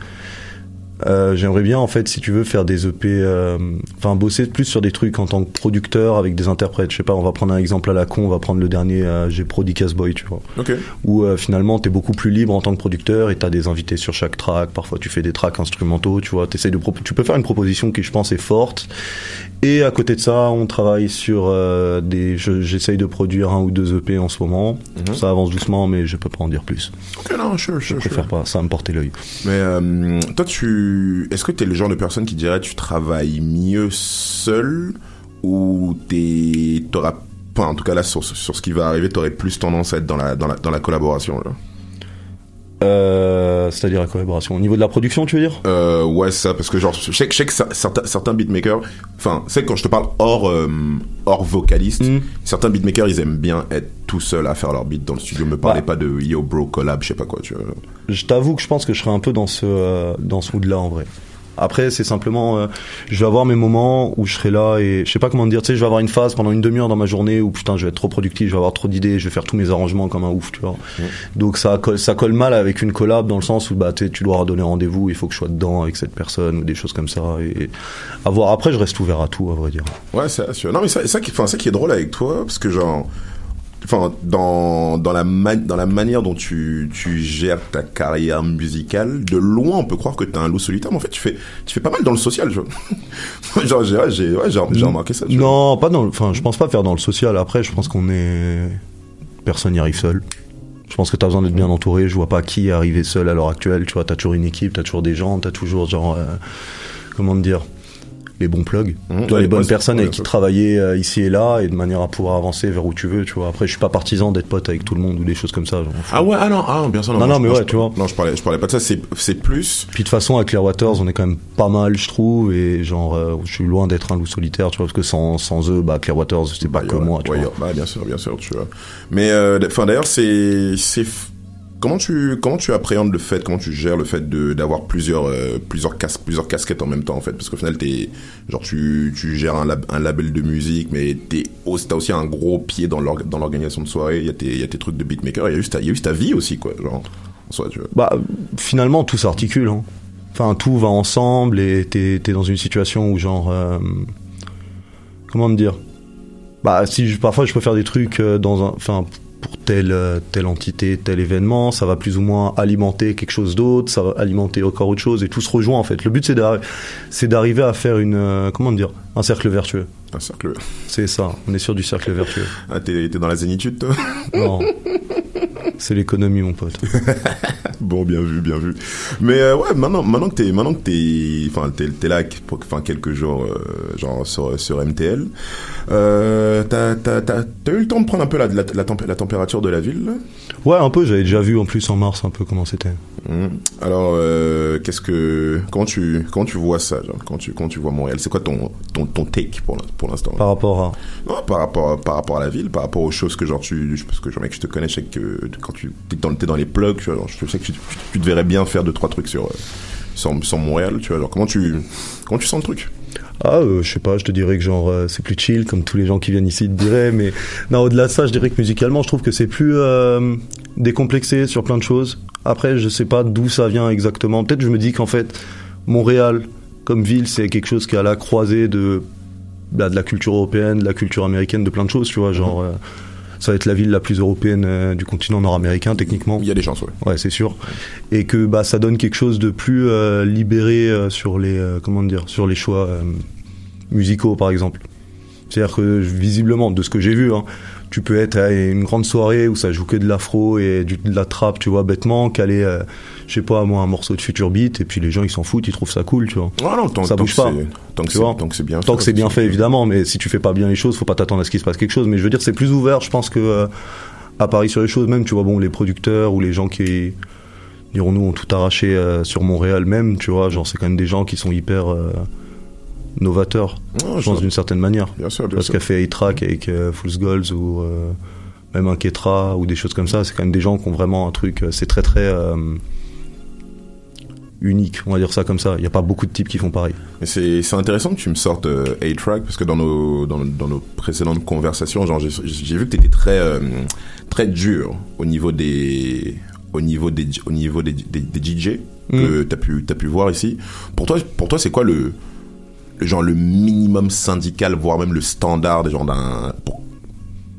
Euh, j'aimerais bien en fait si tu veux faire des EP euh, enfin bosser plus sur des trucs en tant que producteur avec des interprètes. Je sais pas on va prendre un exemple à la con on va prendre le dernier euh, j'ai produit Boy tu vois.
Ok.
où euh, finalement t'es beaucoup plus libre en tant que producteur et t'as des invités sur chaque track. Parfois tu fais des tracks instrumentaux tu vois. T'essayes de tu peux faire une proposition qui je pense est forte et à côté de ça on travaille sur euh, des je- j'essaye de produire un ou deux EP en ce moment
Mhm.
ça avance doucement mais je peux pas en dire plus
Ok, non, sure,
je
sure,
préfère pas ça va me porter l'œil
Mais euh, toi, tu, est-ce que t'es le genre de personne qui dirait tu travailles mieux seul ou t'es, t'auras, pas en tout cas là sur, sur ce qui va arriver, t'aurais plus tendance à être dans la dans la dans la collaboration là.
Euh, c'est-à-dire la collaboration au niveau de la production tu veux dire?
Euh, ouais, ça, parce que genre, je sais, que- je sais que cer- certains, certains beatmakers, enfin, c'est quand je te parle hors, euh, hors vocaliste,
Mm.
certains beatmakers, ils aiment bien être tout seuls à faire leur beat dans le studio. Me parlez
Ouais.
pas de yo bro collab, je sais pas quoi, tu vois.
Je t'avoue que je pense que je serais un peu dans ce euh, dans ce mood-là en vrai. Après, c'est simplement, euh, je vais avoir mes moments où je serai là et je sais pas comment te dire. Tu sais, je vais avoir une phase pendant une demi-heure dans ma journée où putain, je vais être trop productif, je vais avoir trop d'idées, je vais faire tous mes arrangements comme un ouf, tu vois. Donc ça colle, ça colle mal avec une collab dans le sens où bah tu sais, tu dois redonner rendez-vous, il faut que je sois dedans avec cette personne ou des choses comme ça. Et à voir. Après, je reste ouvert à tout, à vrai dire.
Ouais, c'est sûr. Non, mais ça, ça, qui, enfin, ça qui est drôle avec toi, parce que genre, enfin, dans, dans la dans la manière dont tu, tu gères ta carrière musicale, de loin, on peut croire que t'es un loup solitaire, mais en fait, tu fais, tu fais pas mal dans le social, genre. j'ai, j'ai, j'ai, remarqué ça.
Non, pas dans enfin, je pense pas faire dans le social. Après, je pense qu'on est, personne n'y arrive seul. Je pense que t'as besoin d'être bien entouré. Je vois pas qui est arrivé seul à l'heure actuelle. Tu vois, t'as toujours une équipe, t'as toujours des gens, t'as toujours genre, euh, comment dire, les bons plugs,
Mmh, ouais,
les bonnes personnes avec qui travailler euh, ici et là et de manière à pouvoir avancer vers où tu veux, tu vois. Après, je suis pas partisan d'être pote avec tout le monde ou des choses comme ça. genre.
Ah ouais, ah non, ah bien sûr.
Non, non,
je-
mais
je-
ouais, tu vois.
Non, je parlais, je parlais pas de ça. C'est, plus.
Puis de toute façon, avec Clearwaters, on est quand même pas mal, je trouve, et genre, euh, je suis loin d'être un loup solitaire, tu vois, parce que sans, sans eux, bah, Clearwaters, c'est pas que
ouais,
moi, tu
ouais,
vois.
bah, bien sûr, bien sûr, tu vois. Mais, euh, d'ailleurs, c'est, comment tu, comment tu appréhendes le fait, comment tu gères le fait de, d'avoir plusieurs, euh, plusieurs plusieurs casquettes en même temps, en fait, parce qu'au final, t'es, genre, tu, tu gères un, lab- un label de musique, mais t'es, aussi- t'as aussi un gros pied dans l'org- dans l'organisation de soirée, il y a tes, il y a tes trucs de beatmaker, il y a juste ta, il y a juste ta vie aussi, quoi, genre, en soi, tu vois.
Bah, finalement, tout s'articule, hein. Enfin, tout va ensemble et t'es, t'es dans une situation où, genre, euh, comment te dire? Bah, si parfois je peux faire des trucs euh, dans un, pour telle, telle entité, tel événement, ça va plus ou moins alimenter quelque chose d'autre, ça va alimenter encore autre chose et tout se rejoint en fait. Le but c'est d'arri- c'est d'arriver à faire une, euh, comment dire, un cercle vertueux.
Un cercle.
C'est ça, on est sur du cercle vertueux.
Ah, t'es, t'es dans la zénitude, toi?
Non. C'est l'économie, mon pote.
Bon, bien vu, bien vu. Mais euh, ouais, maintenant, maintenant que t'es, maintenant que t'es, enfin, t'es, t'es là, enfin, quelques jours, euh, genre sur, sur MTL, euh, t'as, t'as, t'as, t'as eu le temps de prendre un peu la, la, la, tempé- la température de la ville. là?
Ouais, un peu. J'avais déjà vu en plus en mars un peu comment c'était.
Mhm. Alors, euh, qu'est-ce que, comment tu, comment tu vois ça, genre, quand tu, quand tu vois Montréal, c'est quoi ton, ton, ton take pour, pour l'instant?
Par rapport à.
Non, par rapport, par rapport à la ville, par rapport aux choses que genre tu, parce que genre mec, je te connais, je sais que quand tu t'es dans, les plugs, tu vois, genre, je sais que tu, tu te verrais bien faire deux trois trucs sur, euh, sur Montréal, tu vois, genre comment tu, comment tu sens le truc?
Ah, euh, je sais pas, je te dirais que genre euh, c'est plus chill, comme tous les gens qui viennent ici te diraient, mais non, au-delà de ça, je dirais que musicalement, je trouve que c'est plus euh, décomplexé sur plein de choses. Après, je sais pas d'où ça vient exactement. Peut-être je me dis qu'en fait, Montréal, comme ville, c'est quelque chose qui est à la croisée de, bah, de la culture européenne, de la culture américaine, de plein de choses, tu vois, genre. euh, ça va être la ville la plus européenne euh, du continent nord-américain techniquement.
Il y a des chances, ouais.
Ouais, c'est sûr. Et que bah ça donne quelque chose de plus euh, libéré euh, sur les comment dire sur les choix musicaux par exemple. C'est-à-dire que visiblement de ce que j'ai vu, hein, tu peux être à une grande soirée où ça joue que de l'afro et du, de la trap, tu vois, bêtement, caler, euh, je sais pas moi, un morceau de Future Beat et puis les gens ils s'en foutent, ils trouvent ça cool, tu vois.
Ah non, tant,
ça
tant
bouge
que
pas.
c'est- tant que c'est,
vois
tant que c'est bien
Tant
fait,
que c'est bien fait évidemment, mais si tu fais pas bien les choses, faut pas t'attendre à ce qu'il se passe quelque chose. Mais je veux dire, c'est plus ouvert, je pense que euh, à Paris sur les choses, même tu vois, bon, les producteurs ou les gens qui dirons-nous ont tout arraché euh, sur Montréal même, tu vois, genre c'est quand même des gens qui sont hyper novateurs,
Ah,
je pense d'une certaine manière.
Bien sûr, bien
Parce qu'a fait A-Track avec euh, Fool's Goals ou euh, même un Ketra ou des choses comme ça, c'est quand même des gens qui ont vraiment un truc, euh, c'est très très euh, unique, on va dire ça comme ça. Il n'y a pas beaucoup de types qui font pareil.
C'est, c'est intéressant que tu me sortes A-Track parce que dans nos, dans, dans nos précédentes conversations, j'ai, vu que tu étais très, très dur au niveau des, au niveau des, au niveau des, des, des DJ que tu as pu, voir ici. Pour toi, pour toi, c'est quoi le genre le minimum syndical, voire même le standard des gens d'un, pour,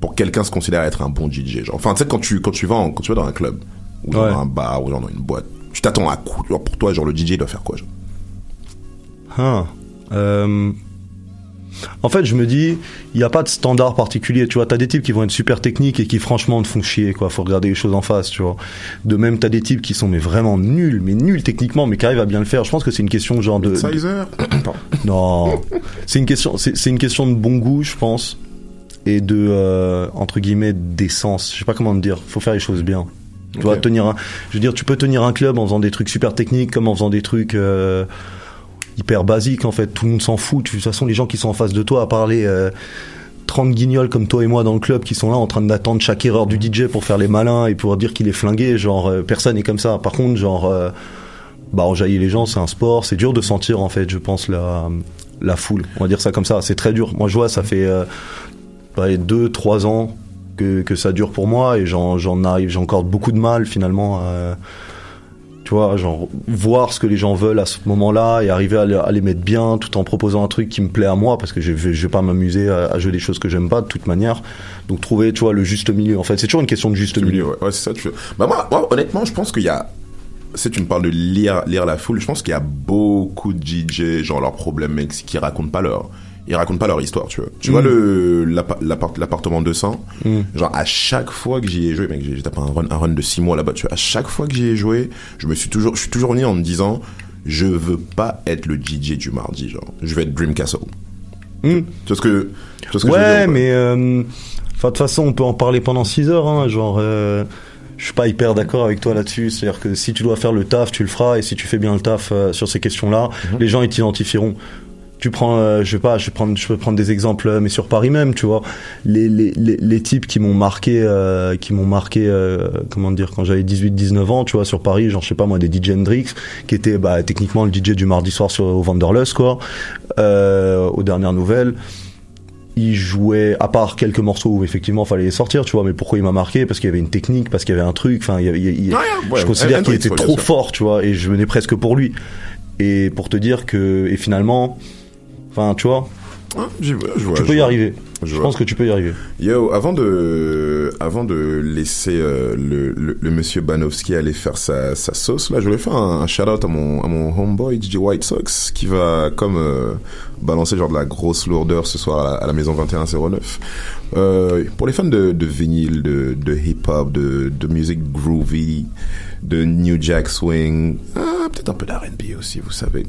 pour quelqu'un se considère être un bon DJ. Genre, enfin, tu sais, quand tu, quand tu vas en- quand tu vas dans un club, ou dans
Ouais.
un bar, ou genre dans une boîte, tu t'attends à quoi? Pour toi, genre, le DJ doit faire quoi, genre?
Ah, euh, En fait, je me dis, il n'y a pas de standard particulier. Tu vois, t'as des types qui vont être super techniques et qui, franchement, te font chier, quoi. Faut regarder les choses en face, tu vois. De même, t'as des types qui sont, mais vraiment nuls, mais nuls techniquement, mais qui arrivent à bien le faire. Je pense que c'est une question, genre, de.
Sizer
Non. C'est une question, c'est une question de bon goût, je pense. Et de, euh, entre guillemets, d'essence. Je sais pas comment te dire. Faut faire les choses bien. Tu vois, tenir un, je veux dire, tu peux tenir un club en faisant des trucs super techniques comme en faisant des trucs, euh, hyper basiques, en fait. Tout le monde s'en fout. De toute façon, les gens qui sont en face de toi, à parler, euh, 30 guignols comme toi et moi dans le club qui sont là en train d'attendre chaque erreur du DJ pour faire les malins et pour dire qu'il est flingué, genre, euh, personne est comme ça. Par contre, genre, euh, bah, enjailler les gens, c'est un sport. C'est dur de sentir, en fait, je pense, la, la foule. On va dire ça comme ça. C'est très dur. Moi, je vois, ça fait, euh, ouais, deux, trois ans que, que ça dure pour moi et j'en, arrive, j'ai encore beaucoup de mal, finalement, tu vois, genre, voir ce que les gens veulent à ce moment-là et arriver à, le- à les mettre bien tout en proposant un truc qui me plaît à moi parce que je vais, je vais pas m'amuser à, à jouer des choses que j'aime pas de toute manière. Donc, trouver, tu vois, le juste milieu. En fait, c'est toujours une question de juste milieu.
Ouais, ouais, c'est ça. Tu... Bah moi, moi, honnêtement, je pense qu'il y a. Tu me parles de lire, lire la foule, je pense qu'il y a beaucoup de DJ, genre leurs problèmes, mec, c'est qu'ils racontent pas leur, ils racontent pas leur histoire, tu vois. Tu
Mm.
vois le l'appa- l'appart- l'appartement 200,
Mm.
genre à chaque fois que j'y ai joué, mec, j'ai tapé un run, un run de 6 mois là-bas, tu vois. À chaque fois que j'y ai joué, je me suis toujours, je suis toujours venu en me disant, je veux pas être le DJ du mardi, genre. Je vais être Dream Castle.
Hmm.
Tu vois ce que, tu vois ce que je veux
Ouais,
dire,
mais euh, de toute façon, on peut en parler pendant 6 heures. Hein, genre, euh, je suis pas hyper d'accord avec toi là-dessus. C'est-à-dire que si tu dois faire le taf, tu le feras, et si tu fais bien le taf euh, sur ces questions-là,
Mhm.
les gens ils t'identifieront. Tu prends, euh, je sais pas, je prendre, je peux prendre des exemples, euh, mais sur Paris même, tu vois, les les les, les types qui m'ont marqué, euh, qui m'ont marqué, euh, comment dire, quand j'avais 18-19 ans, tu vois, sur Paris, genre je sais pas moi, des DJ Hendrix, qui était bah techniquement le DJ du mardi soir sur au Wanderlust, quoi, euh, aux dernières nouvelles. Il jouait à part quelques morceaux où effectivement fallait les sortir tu vois mais pourquoi il m'a marqué? Parce qu'il y avait une technique parce qu'il y avait un truc enfin il y avait- il y a-
Ouais, ouais,
je considère qu'il était trop fort tu vois et je venais presque pour lui et pour te dire que et finalement enfin tu vois
Ah, je vois,
tu peux y
vois.
arriver
Je
pense que tu peux y arriver
Yo, avant de, avant de laisser euh, le, le, le monsieur Banowski aller faire sa, sa sauce, là, je voulais faire un, un shout-out à mon, à mon homeboy DJ White Sox qui va comme euh, balancer genre de la grosse lourdeur ce soir à la, à la maison 2109. Euh, pour les fans de, de vinyle, de, de hip-hop, de, de musique groovy, de New Jack Swing, ah, peut-être un peu d'R&B aussi, vous savez.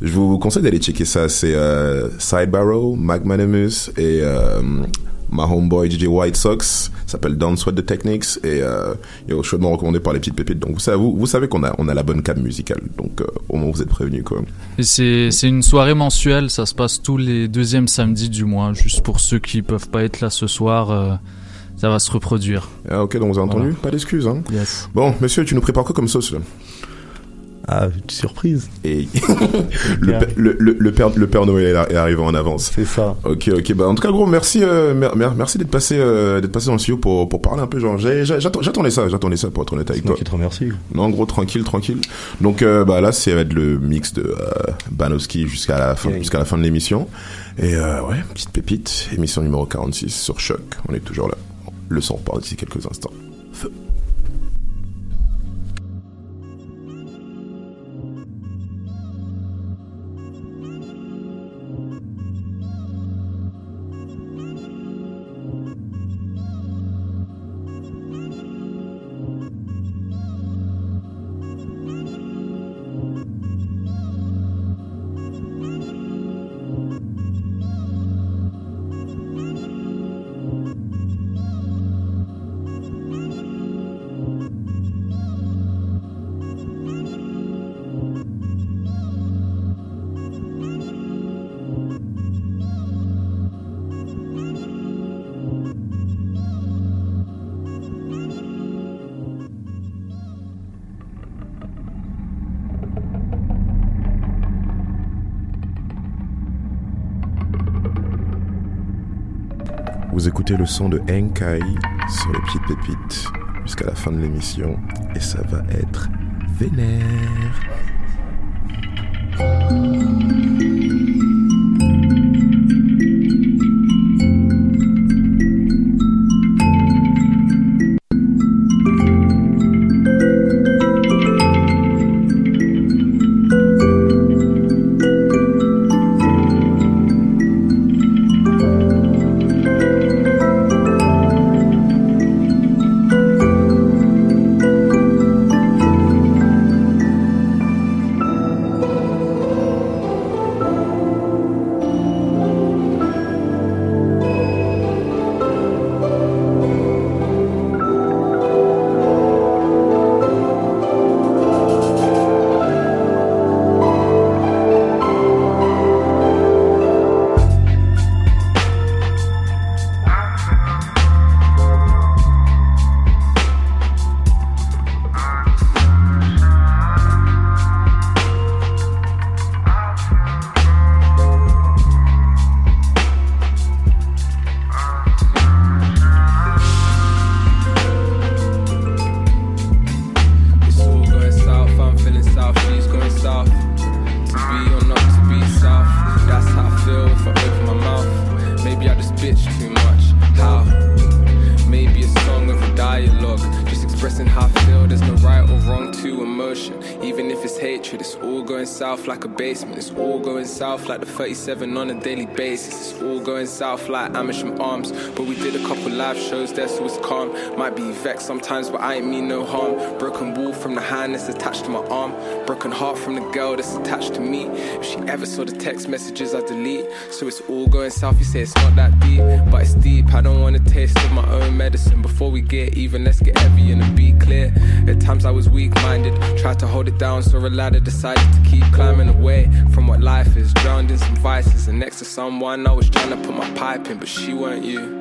Je vous conseille d'aller checker ça. C'est euh, Sidebarrow, Magnanimous et euh, ma homeboy DJ White Sox s'appelle Don't Sweat the Techniques et euh, yo, chaudement recommandé par les petites pépites. Donc vous savez, vous, savez qu'on a on a la bonne cam musicale. Donc euh, au moins vous êtes prévenus
c'est une soirée mensuelle, ça se passe tous les deuxièmes samedis du mois, juste pour ceux qui peuvent pas être là ce soir, euh, ça va se reproduire.
Ah ok, donc vous avez entendu
Voilà.
Pas d'excuses. Hein.
Yes.
Bon, monsieur, tu nous prépares quoi comme sauce là?
Ah surprise
Et le, père- le, le, le père, le Père Noël est ar- est arrivé en avance.
c'est ça
Ok, ok. Bah, en tout cas, gros, merci, euh, mer- mer- merci d'être passé, euh, d'être passé dans le studio pour, pour parler un peu. Genre, j'attendais ça, j'attendais ça pour être honnête avec toi.
qui te remercie
Non, gros, tranquille, tranquille. Donc, euh, bah là, c'est va être le mix de euh, Banowski jusqu'à la fin,
Yeah.
jusqu'à la fin de l'émission. Et euh, ouais, petite pépite, émission numéro 46 sur Choc. On est toujours là. Le son repart d'ici quelques instants. Feu. Le son de Enkai sur les petites pépites jusqu'à la fin de l'émission et ça va être vénère.
37 on a daily basis. It's all going south like Amish from arms, but we did a couple life shows their source calm. Might be vexed sometimes, but I ain't mean no harm. Broken wall from the hand that's attached to my arm. Broken heart from the girl that's attached to me. If she ever saw the text messages I delete, so it's all going south. You say it's not that deep, but it's deep. I don't want to taste of my own medicine. Before we get even, let's get heavy and be clear. At times I was weak minded, tried to hold it down, so a ladder decided to keep climbing away from what life is. Drowned in some vices, and next to someone I was trying to put my pipe in, but she weren't you.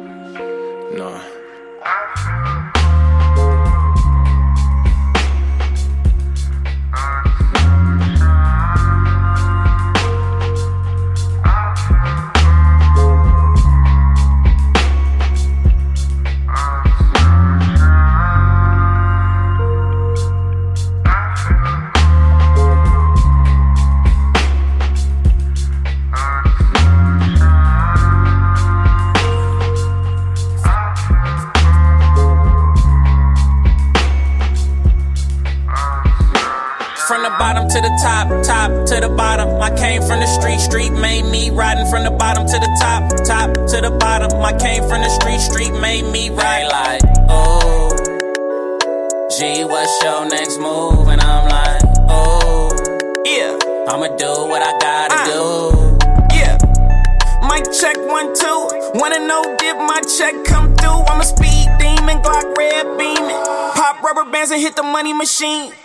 心。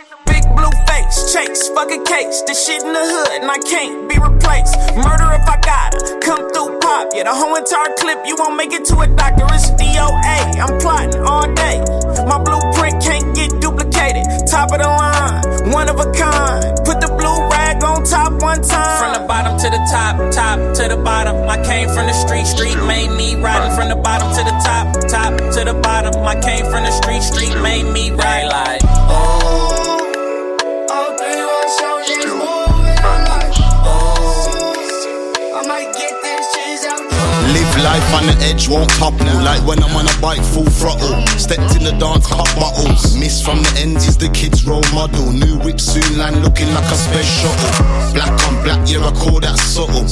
Life on the edge won't topple. Like when I'm on a bike, full throttle. Stepped in the dance, cup bottles. Miss from the ends is the kid's role model. New whip soon land looking like a space shuttle. Black on black, yeah, I call that subtle.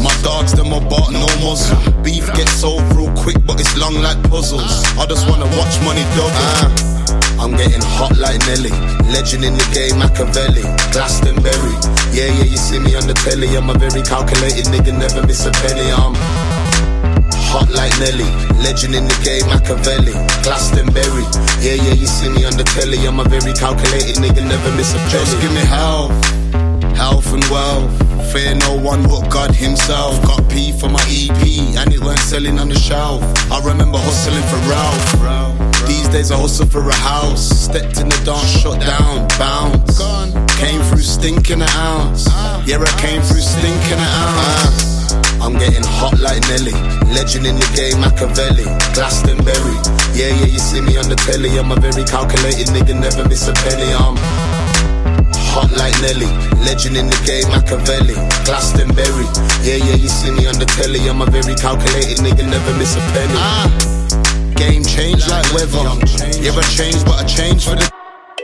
My dogs, them are bought no muzzle. Beef gets sold real quick, but it's long like puzzles. I just wanna watch money double. Uh, I'm getting hot like Nelly. Legend in the game, Machiavelli. Glastonbury. Yeah, yeah, you see me on the telly. I'm a very calculated nigga, never miss a penny. I'm Hot like Nelly, legend in the game, Machiavelli, Glastonbury. Yeah, yeah, you see me on the telly. I'm a very calculated nigga, never miss a penny. Just give me health, health and wealth. Fear no one but God Himself. Got P for my EP, and it weren't selling on the shelf. I remember hustling for Ralph. These days I hustle for a house. Stepped in the dark, shut down, bounce. Came through stinking an ounce. Yeah, I came through stinking an ounce. I'm getting hot like Nelly. Legend in the game, Machiavelli. Glastonbury. Yeah, yeah, you see me on the telly. I'm a very calculated nigga, never miss a penny. I'm hot like Nelly. Legend in the game, Machiavelli. Glastonbury. Yeah, yeah, you see me on the telly. I'm a very calculated nigga, never miss a penny. Ah, game change like weather. Yeah, I change, but I change for the.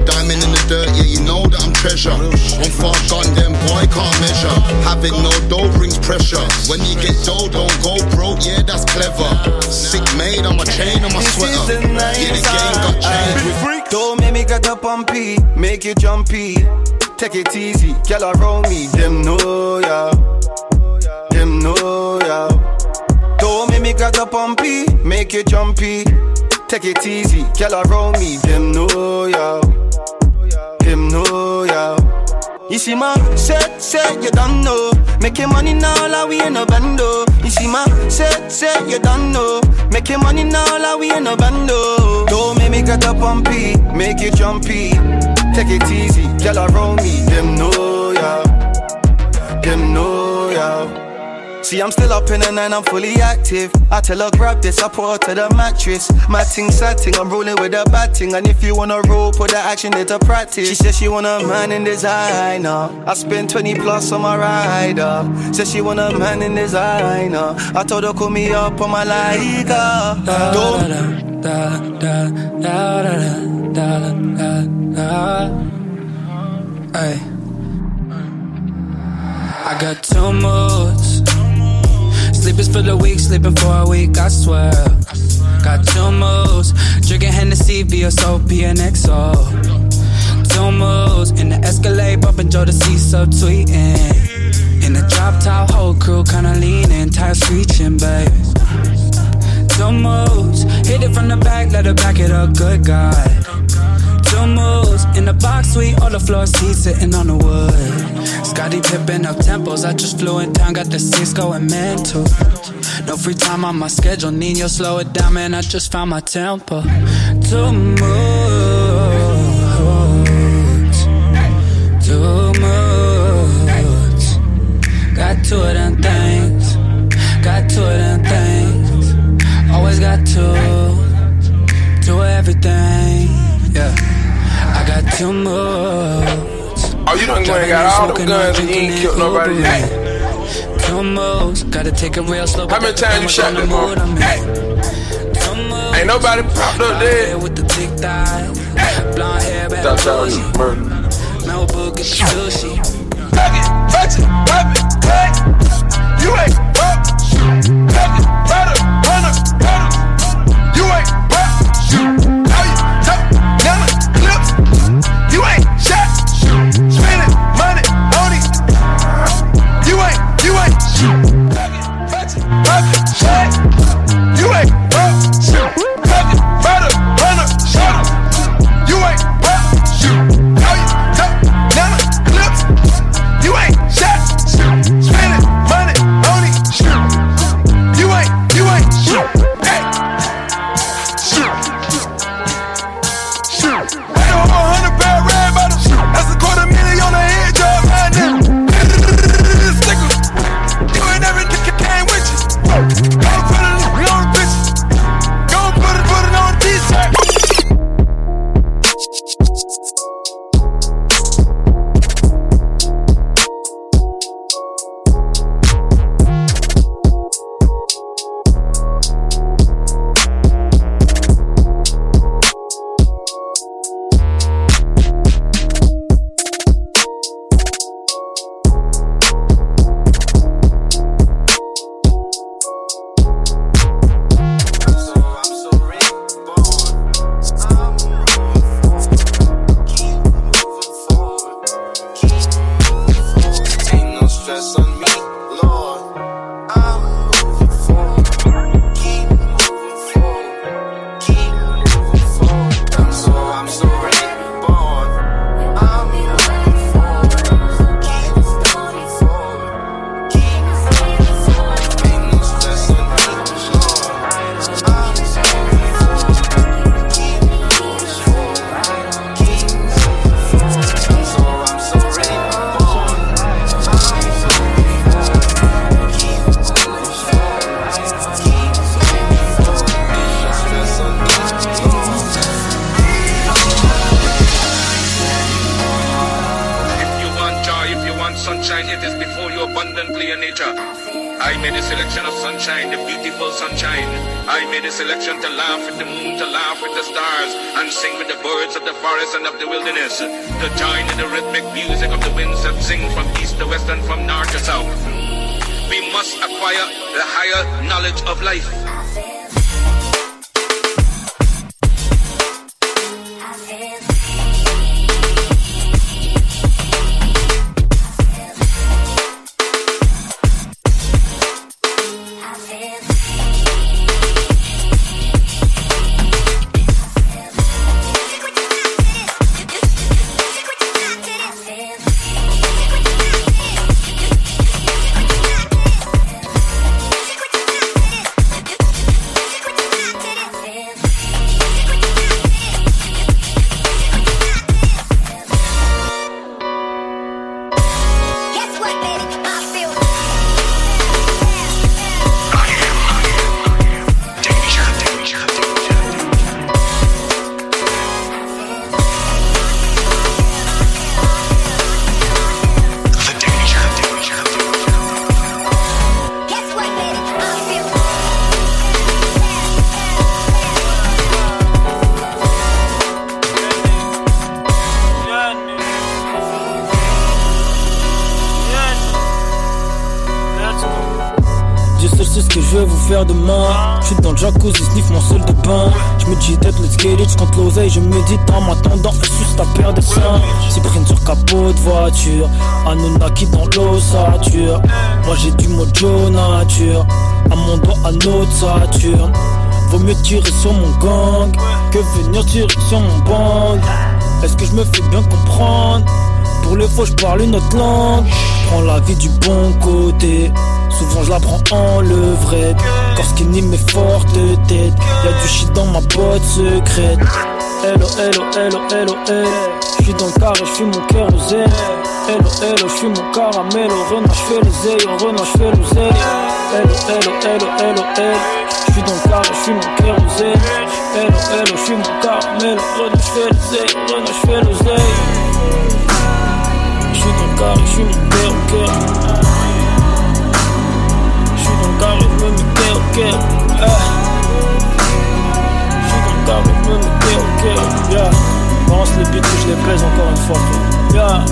Diamond in the dirt, yeah, you know that I'm treasure. I'm far gone, then boy can't measure. Having no dough brings pressure. When you get dough, don't go broke, yeah, that's clever. Sick made on my chain, on my sweater. Yeah, the game got changed.
Don't make me get up on P, make you jumpy. Take it easy, girl around me, them know ya. Them know ya. Don't make me get up on P, make you jumpy. Take it easy, girl around me, them know ya. Them know, yeah. You see my set, set, you don't know. Making money now like we in a bando. You see my set, set, you don't know. Making money now like we in a bando. Don't make me get up on make it jumpy. Take it easy, girl around me. Them know, yeah. Them know, yeah. See, I'm still up in the nine, I'm fully active. I tell her, grab this, I put her to the mattress. My ting, sad ting, I'm rolling with a bad ting. And if you wanna roll, put the action into practice. She says she want a man in designer. I spend 20 plus on my rider. Says she want a man in designer. I told her, call me up on my Liga.
Da, da, da, da, da, da, da,
I got two moods. Sleep for the weak, sleeping for a week, I swear. Got two moves. Drinking Hennessy, VSOP, and XO. Two moves. In the Escalade, bumping Joe the so tweeting. In the drop top, whole crew kinda leaning, tire screeching, babe. Two moves. Hit it from the back, let her back it up, good God. Moves. In the box suite, all the floor seats sitting on the wood. Scotty pipping up tempos, I just flew in town, got the six going mental. No free time on my schedule, Nino, slow it down, man, I just found my tempo. Two moves. Two moves. Got two of them things. Got two of them things. Always got two. Two of everything. Yeah. Got two moves.
Oh, you done and got all the guns and you ain't killed nobody yet.
Gotta take it real slow.
How many times you shot that motherfucker? Ain't nobody popped up dead.
With the big thighs. Blonde hair, bad
Thought y'all was murder.
Malibu, get sushi.
Tuck it, touch it, pop it, cut. You ain't pop. Tuck it, butter, runner, butter. You ain't pop.
Demain. Je suis dans le jacuzzi, sniff mon seul de bain. Je me dis tête, let's get it, compte l'oseille, je médite en m'attendant. Suce ta paire de seins. Cyprine sur capot de voiture. Anunnaki dans l'ossature. Moi j'ai du mojo nature. À mon doigt, à notre Saturne. Vaut mieux tirer sur mon gang que venir tirer sur mon bang. Est-ce que je me fais bien comprendre? Pour les faux, je parle une autre langue. Prends la vie du bon côté. Souvent je la prends en levrette. Quand skinny mes fortes têtes. Y'a du shit dans ma boîte secrète. Hello, hello, hello, hello, hello. J'suis dans le carré, j'fuis mon kérosène. Hello, hello, j'fuis mon caramel. Au renard, j'fais les ailes, au renard, j'fais l'oseille. Hello, hello, hello, hello, hello. J'suis dans le carré, j'fuis mon kérosène. Hello, hello, j'fuis mon caramel. Au renard, j'fais les ailes, au renard, j'fais l'oseille. J'suis dans le carré, j'fuis mon kérosène. J'suis encore le même idée au cœur. J'suis encore le même idée au cœur. Yeah. Pense les bites que je les pèse encore une fois. Yeah.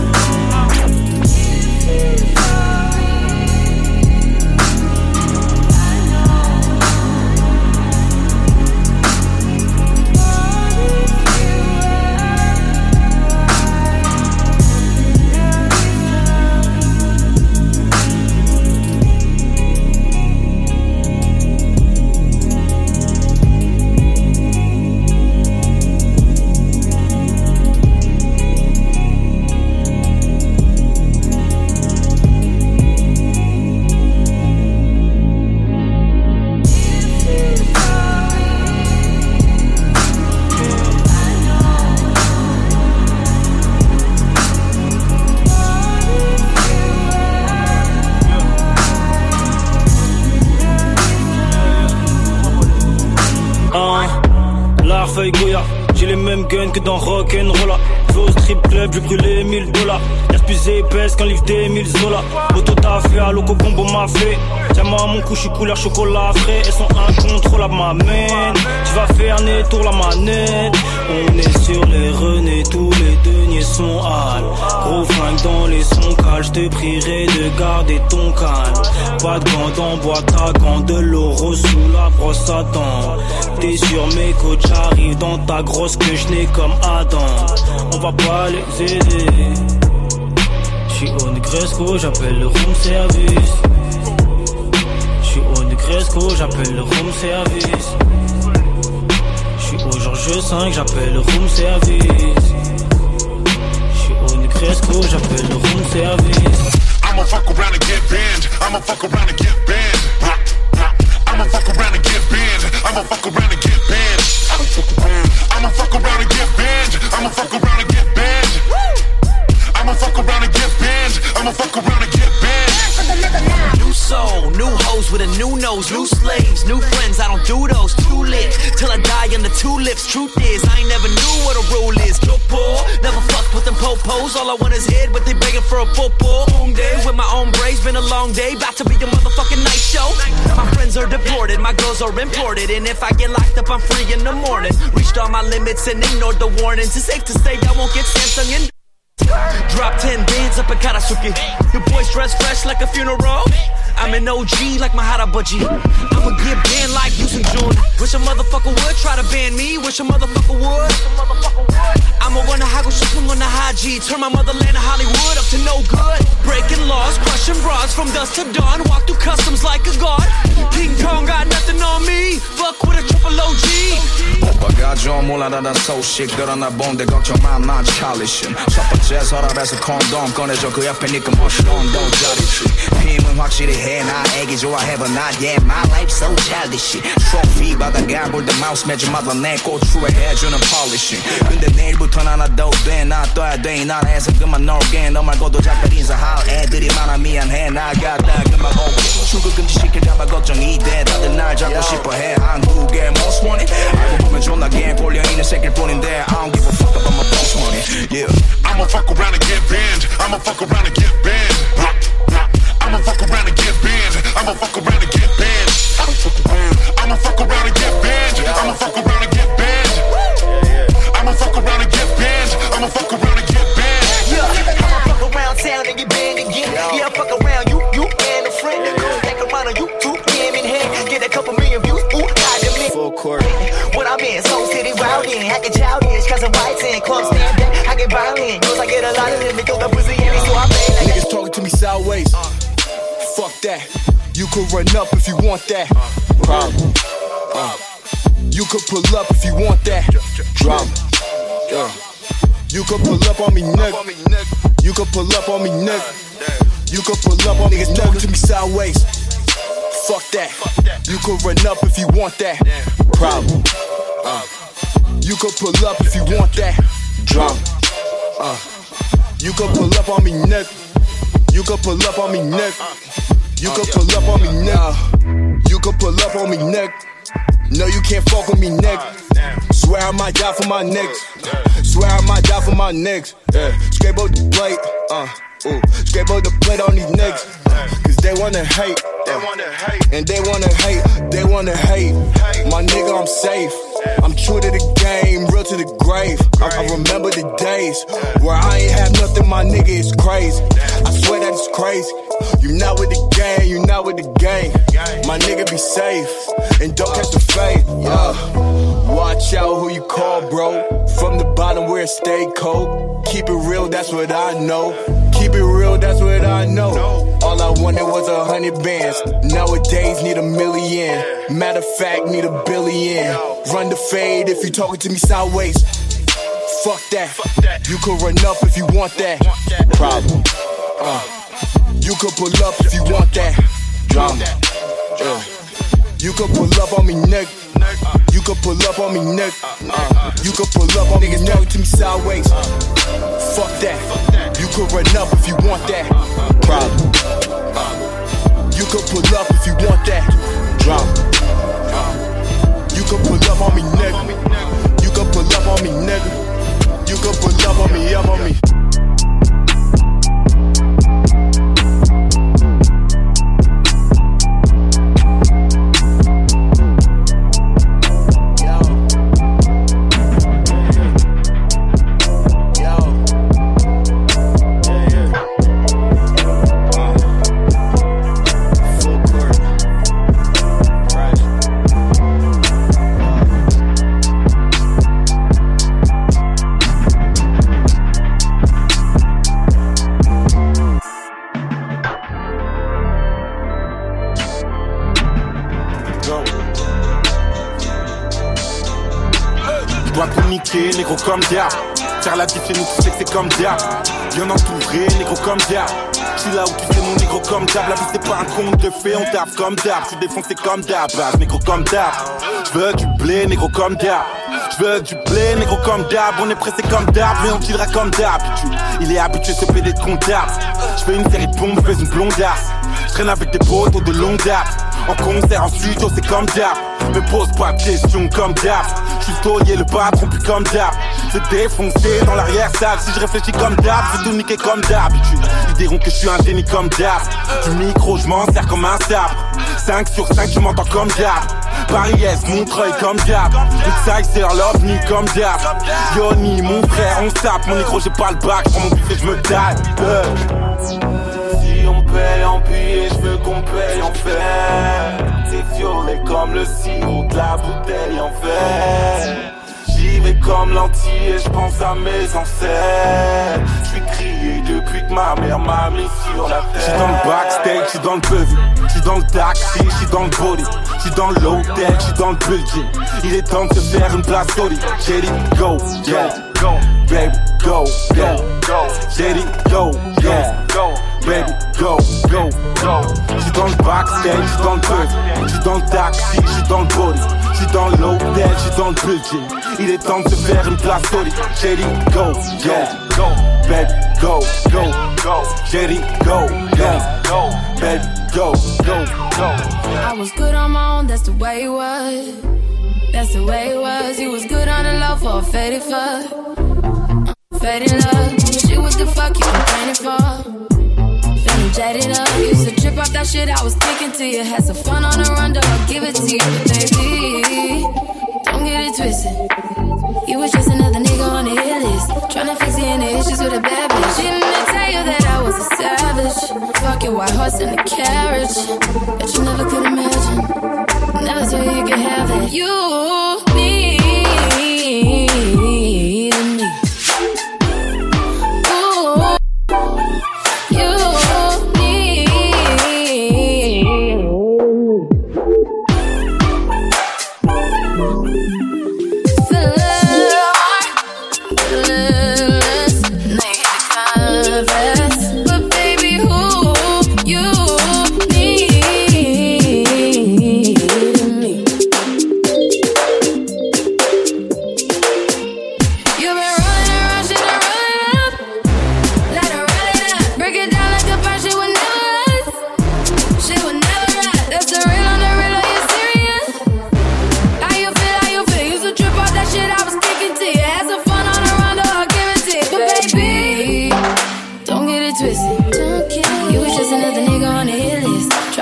Que dans Rock'n'Rolla. Je au strip club, j'ai brûlé 1000 dollars. Y'a plus épaisse qu'un livre des 1000 zola. Auto t'a fait, à loco combo m'a fait. À mon cou, j'suis couleur chocolat frais. Elles sont incontrôlables, ma main. Tu vas faire né tour la manette. On est sur les renés, tous les deniers sont hal. Gros flingue dans les sons cales, j'te prierai de garder ton calme. Pas de gants dans boîte à gants, de l'euro sous la brosse à dents. T'es sur mes côtes, j'arrive dans ta grosse que je n'ai comme Adam. On va pas les aider. J'suis au Negresco, j'appelle le room service. J'suis au Negresco, j'appelle le room service. J'suis au Georges 5, j'appelle le room service. J'suis au Negresco, j'appelle le room service.
I'ma fuck around and get banned. I'ma fuck around and get banned. I'ma fuck around and get banned. I'ma fuck around and get banned. I'ma fuck around and get banned. I'ma fuck around and get banned. I'ma fuck around
with a new nose, new slaves, new friends. I don't do those. Too lit till I die on the tulips. Truth is, I ain't never knew what a rule is. Yo, poor, never fucked with them popos. All I want is head, but they begging for a football. With my own braids. Been a long day, about to be a motherfucking night show. My friends are deported, my girls are imported, and if I get locked up, I'm free in the morning. Reached all my limits and ignored the warnings. It's safe to say I won't get Samsung and. Drop 10 bands up in Karasuki. Your boys dress fresh like a funeral. I'm an OG like Maharabaji. I'ma get banned like Houston June. Wish a motherfucker would try to ban me. Wish a motherfucker would. I'ma run a haggle shipping on the high G. Turn my motherland of Hollywood up to no good. Breaking laws, crushing bras from dusk to dawn. Walk through customs like a god. King Kong got nothing on me. Fuck with a triple OG.
오빠가 좀 올라다다 소식 들어나 본데 걱정만 난 찰리신 첫 번째 서랍에서 콘돔 꺼내줘 그 옆에 니꺼 머시롱도 자리 지 힘은 확실히 해나 애기 좋아해봐 나 yeah my life so childish 트로피 받아가 볼때 마우스 매주마다 내 고추에 해주는 폴리싱 근데 내일부터 나나도 돼나 떠야 돼이 나라에서 그만 놀게 너 말고도 작별 인사할 애들이 많아 미안해 나갔다 그만 오게 출국 금지 시킬까봐 걱정이 돼 다들 날 잡고 싶어해 한국의 most wanted 알고 보면 존나게 꼴려있는 새끼일 뿐인데 I don't give a fuck about my post money yeah
I'ma fuck around and get banned. I'ma fuck around and get banned. fuck around and get banned. I'ma fuck around and get banned. I'ma fuck around. I'ma fuck around and get banned. I'ma fuck around and get banned. I'ma fuck around and get banned. I'ma fuck around and get banned.
Yeah, I'ma fuck around town and get banned again. Yeah, fuck around you, you and a friend. Come back around on YouTube, him in hand. Get a couple million views, ooh, I demand. Full court. What I'm in, Soul City Wilding, I get childish, cousin whites and club stand back. I get violent, cause I get a lot of them because the pussy and so I pay like.
Niggas talking to me sideways. Fuck that. You could run up if you want that. Problem. Uh. You could pull up if you want that. Drama. Yeah. You could pull up on me, nigga. You could pull up on me, nigga. You could pull up on me, niggas talking to me sideways. Fuck that. You could run up if you want that. Problem. Uh. You could pull up if you want that. Drama. Uh. You could pull up on me, nigga. You could pull up on me, nigga. You could pull up on me, nigga. You could pull up on me, nigga. No, you can't fuck with me, nigga. Swear I might die for my niggas. Swear I might die for my niggas. Yeah. Scrape out the plate, uh, ooh. Scrape out the plate on these niggas. Cause they wanna hate. they wanna hate. And they wanna hate, they wanna hate. My nigga, I'm safe. I'm true to the game, real to the grave. I, I remember the days where I ain't have nothing, my nigga, it's crazy. I swear that it's crazy. You not with the game, you not with the game. My nigga, be safe and don't catch the fade. Yeah. Watch out who you call, bro. From the bottom where it stay cold. Keep it real, that's what I know. Keep it real, that's what I know. All I wanted was a hundred bands. Nowadays, need a million. Matter of fact, need a billion. Run the fade if you talking to me sideways. Fuck that. You could run up if you want that. Problem. Uh. You could pull up if you want that. Drama. Yeah. You could pull up on me, nigga. You could pull up on me, nigga. You could pull up on me, niggas talking to me sideways. Fuck that. You could run up if you want that. Problem. You could pull up if you want that. Drama. You could pull up on me, nigga. You could pull up on me, nigga. You could pull up on me, up on me. De fées, on tape comme diable. J'suis défoncé comme base, négro comme diable. J'veux du blé, négro comme diable. J'veux du blé, négro comme diable. On est pressé comme diable, mais on killera comme d'habitude. Il est habitué se péder de comptable. J'fais une série de bombes, j'fais une blondasse. J'traîne avec des potes de longue date. En concert, en studio, c'est comme diable. Me pose pas de questions comme diable. J'suis taulier, le patron, puis comme diable. C'est défoncé dans l'arrière-salle. Si je réfléchis comme d'hab, c'est tout niqué comme d'habitude. Diront que je suis un génie comme d'hab. Du micro, je m'en sers comme un sabre. 5 sur 5, je m'entends comme d'hab. Paris-Est, Montreuil comme diable. Outside, c'est l'ovni comme diable. Yoni, mon frère, on tape. Mon micro, j'ai pas le bac. J'prends mon buffet, je me. Euh. Si on paye en billets, je veux qu'on paye en fer. C'est violet comme le sirop de la bouteille en verre. J'y vais comme lentilles et je pense à mes ancêtres. Depuis que ma mère m'a mis sur la terre. J'suis dans le backstage, j'suis dans le bevy. J'suis dans le taxi, j'suis dans le body. J'suis dans l'hôtel, j'suis dans le building. Il est temps de se faire une place solide. J'ai dit go, yeah, go, baby, go, yeah, go. J'ai dit go, yeah, go. Baby, go, go, go. J'suis dans le backstage, j'suis dans le bevy. J'suis dans le taxi, j'suis dans le body. J'suis dans l'hôtel, j'suis dans le building. Il est temps de se faire une place solide. J'ai dit go, go, baby, go, go, go. J'ai dit go, go, baby, go, go, go.
I was good on my own, that's the way it was. That's the way it was. You was good on the low for a faded fuck. Faded love. Shit, what the fuck you complaining for? Jaded up. Used to trip off that shit I was kicking to you. Had some fun on the run, I'll give it to you. Baby, get it twisted. You was just another nigga on the hit list. Tryna fix any issues with a bad bitch. Didn't I tell you that I was a savage? Fucking white horse in a carriage. That you never could imagine. Never you you could have it. You,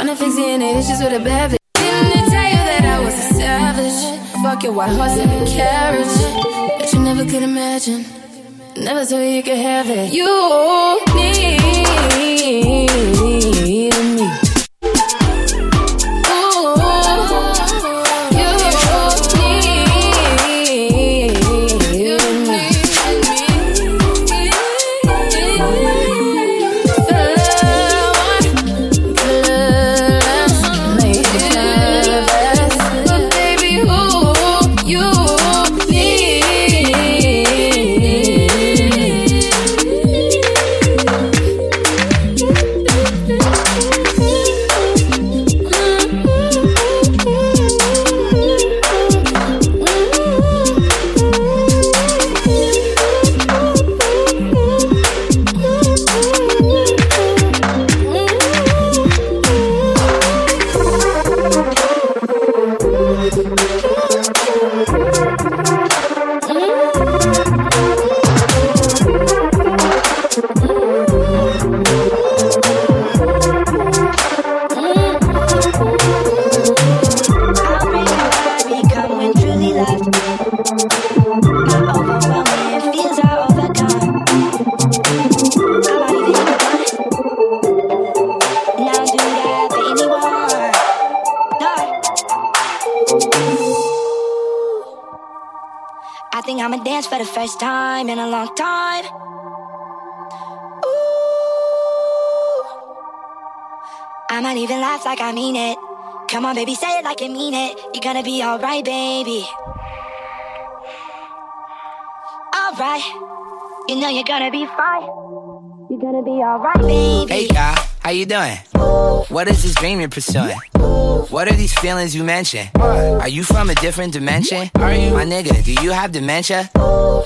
Tryna fix any issues with a bad bitch. Didn't tell you that I was a savage? Fuck your white horse and a carriage. Bet you never could imagine. Never you you could have it. You need
first time in a long time. Ooh. I might even laugh like I mean it. Come on, baby, say it like you mean it. You're gonna be alright, baby. Alright. You know you're gonna be fine. You're gonna be alright, baby.
Hey, y'all, how you doing? What is this dream you're pursuing? What are these feelings you mention? Are you from a different dimension? Are you My nigga, do you have dementia?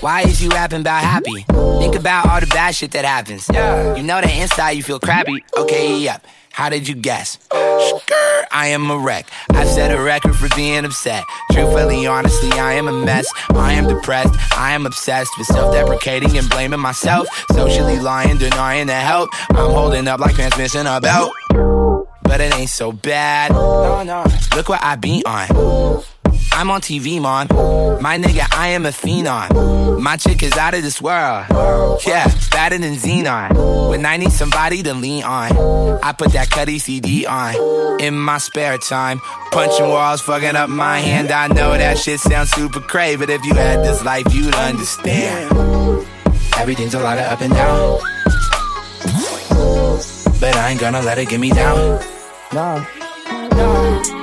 Why is you rapping about happy? Think about all the bad shit that happens. You know that inside you feel crappy. Okay, yep. How did you guess? Skrr, I am a wreck. I've set a record for being upset. Truthfully, honestly, I am a mess. I am depressed. I am obsessed with self-deprecating and blaming myself. Socially lying, denying the help. I'm holding up like transmission a belt. But it ain't so bad. No, no. Look what I be on. I'm on TV, man. My nigga, I am a phenom. My chick is out of this world. Yeah, better than Xenon. When I need somebody to lean on, I put that Cuddy CD on. In my spare time, punching walls, fucking up my hand. I know that shit sounds super crazy, but if you had this life, you'd understand. Everything's a lot of up and down. But I ain't gonna let it get me down.
Nah.
Nah.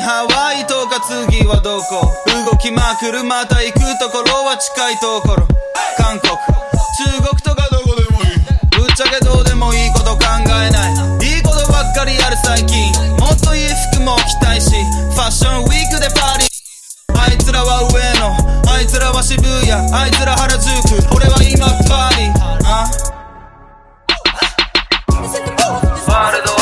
ハワイとか次はどこ？動きまくるまた行くところは近いところ。韓国。中国とかどこでもいい。ぶっちゃけどうでもいいこと考えない。いいことばっかりやる最近。もっといい服も着たいし。ファッションウィークでパーリー。あいつらは上野。あいつらは渋谷。あいつら原宿。俺は今パーリー。あ？ワールド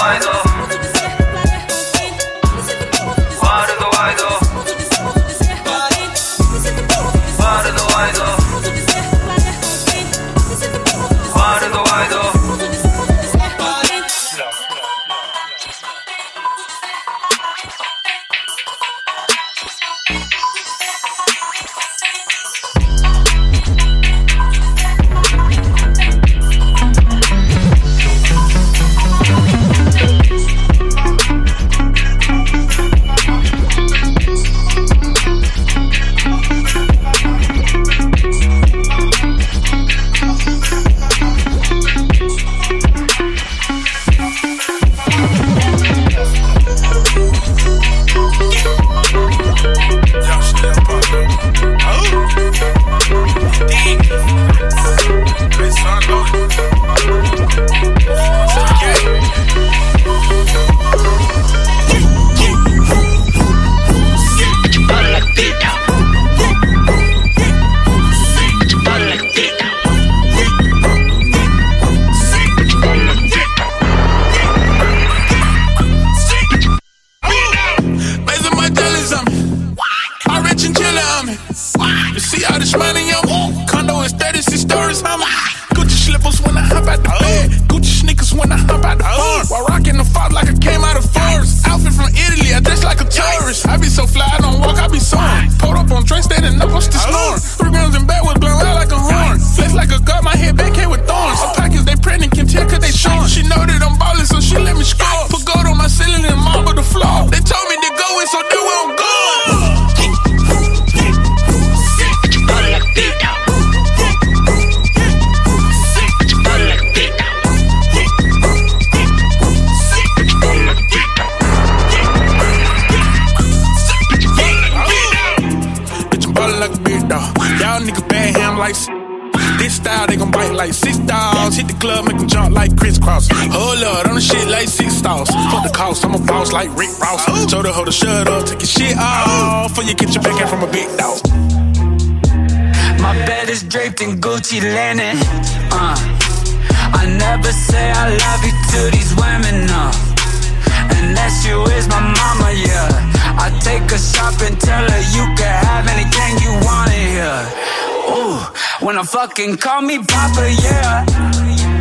fucking call me Papa, yeah.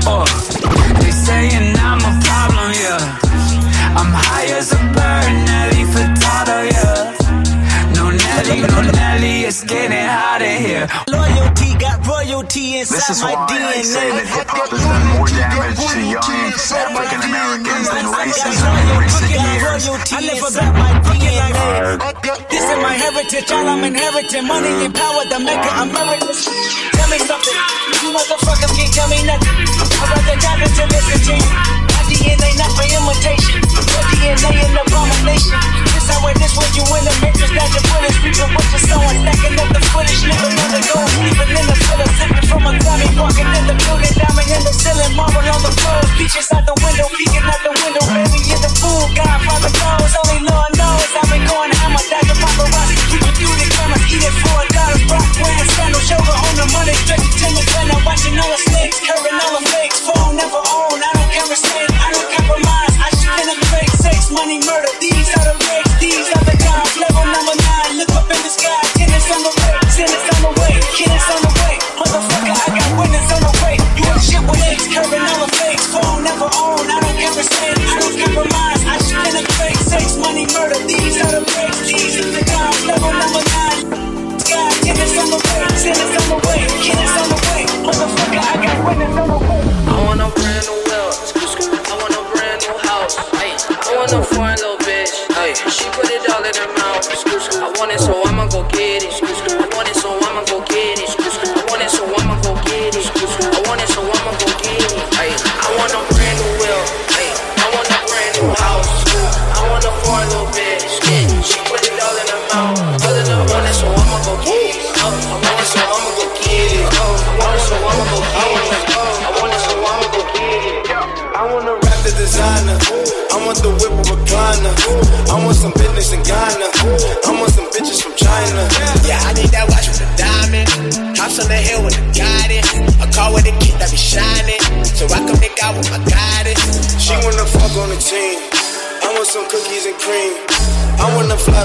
Oh, they saying I'm a problem, yeah. I'm high as a bird, Nelly Furtado, yeah. No Nelly, no Nelly, it's getting hot in here.
Loyalty got royalty inside
This is
my
why
DNA.
I say that hip hop has done more damage to young African Americans than racism in recent years.
I never got my DNA. This is my heritage, all I'm inheriting. Money and power, the maker emeritus. Tell me something. You motherfuckers can't tell me nothing. I'd rather die than to listen to you. My DNA not for imitation. Your DNA an abomination. This how
it is when you in the matrix that you're
it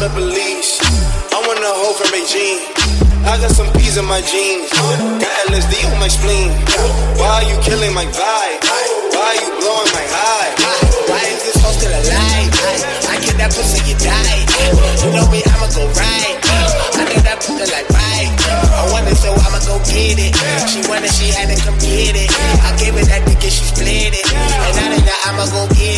of Belize. I want a hoe from Beijing. I got some peas in my jeans. Got LSD on my spleen. Why are you killing my vibe? Why are you blowing my high?
Why is this hoe still alive? I get that pussy, you die. You know me, I'ma go right. I know that pussy like right. I want it, so I'ma go get it. She wanted, she had to come get it. I gave it that nigga, she split it. And now that I'ma go get it.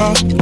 Oh.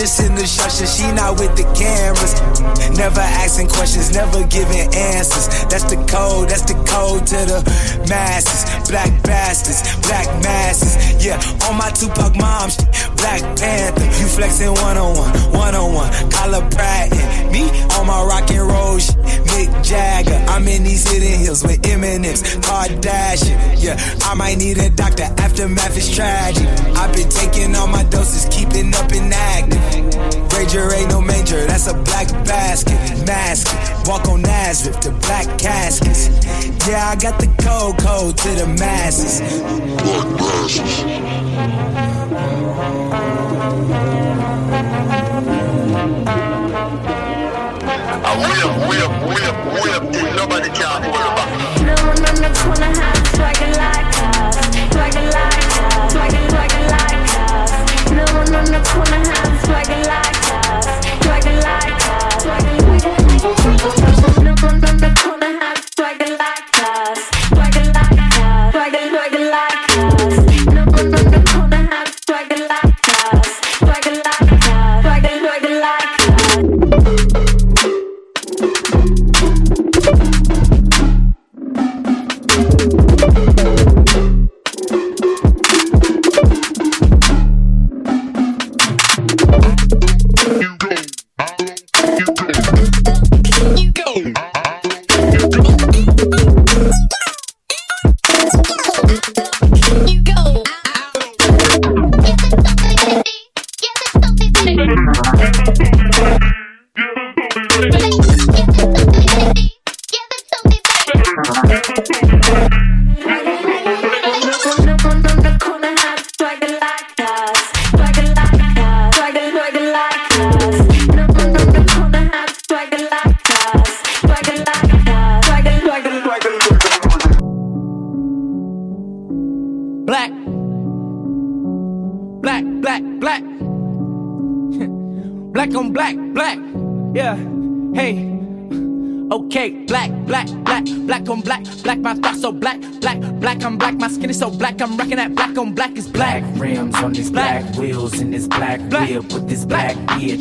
Just in the shot, she not with the cameras. Never asking questions, never giving answers. That's the code, that's the code to the masses. Black bastards, black masses. Yeah, on my Tupac mom, shit, Black Panther. You flexing one on one, one on one. Collar Pratt and me on my rock and roll shit. Mick Jagger. I'm in these hidden hills with Eminem's Kardashian. Yeah, I might need a doctor. Aftermath is tragic. I've been taking all my doses, keeping up and active. Ranger ain't no manger, that's a black basket. Mask. Walk on Nazareth to black caskets. Yeah, I got the code code to the masses. Black
I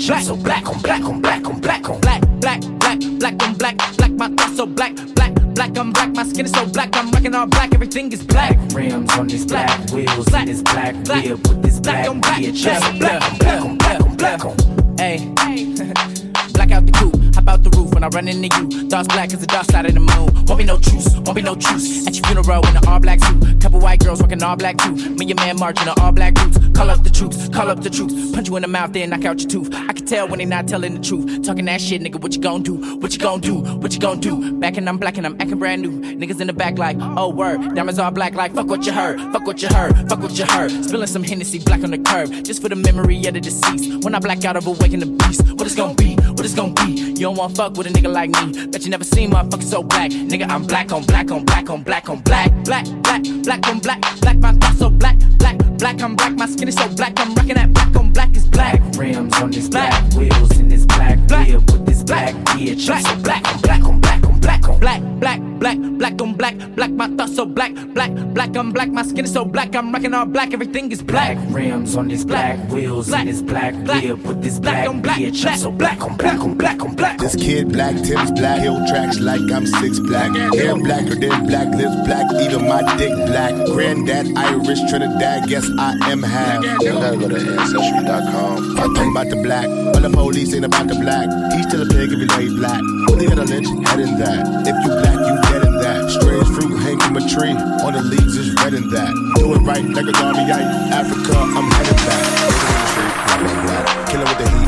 Black. So black on black
on black on black on black, black,
black, black black on black, black, my thoughts so black, black, black, I'm black, my skin is so black, I'm rocking all black, everything is black.
black rims on this black, wheels in this black, whip with this black
on black,
bitch.
black,
So
black,
black on black on black on black on.
Hey, I run into you. Thoughts black as the dark side of the moon. Won't be no truce, won't be no truce. At your funeral in an all black suit. Couple white girls rocking all black too. Me and man marching in all black boots. Call up the troops, call up the troops. Punch you in the mouth, then knock out your tooth. I can tell when they not telling the truth. Talking that shit, nigga, what you gon' do? What you gon' do? What you gon' do? Back and I'm black and I'm acting brand new. Niggas in the back like, oh word. Diamonds all black like, fuck what you heard. Fuck what you heard. Fuck what you heard. Spilling some Hennessy black on the curb. Just for the memory of the deceased. When I black out of awaken the beast. What it's gon' be? What it's gon' be? You don't want fuck with a nigga like me. Bet you never seen motherfuckers so black. Nigga, I'm black on black on black on black on black. Black, black, black on black. Black, my thoughts so black. Black, black, I'm black. My skin is so black. I'm rocking that black on black is black.
black rims on this black, wheels in this black, whip with this black bitch.
Black.
So black on black on black black
Black, black, black, black on black. Black, my thoughts so black. Black, black, I'm black. My skin is so black. I'm rocking all black. Everything is black.
Black rims on this black, wheels
Black.
in this black,
Black.
whip with this
Black
black
on black,
bitch.
black.
So black on black on black on black.
This kid black, tips black, hill tracks like I'm six black. Hair blacker than black, lips black, even my dick black. Granddad Irish Trinidad, guess I am half.
You gotta go to ancestry.com.
I'm about the black, all the police ain't about the black. He's still a pig if you know he black. Only got a lynch, head in that. If you black, you dead in that. Strange fruit hang from a tree, on the leaves is red in that. Do it right like a Ghanaiite. Africa, I'm headed back. Kill him with the heat.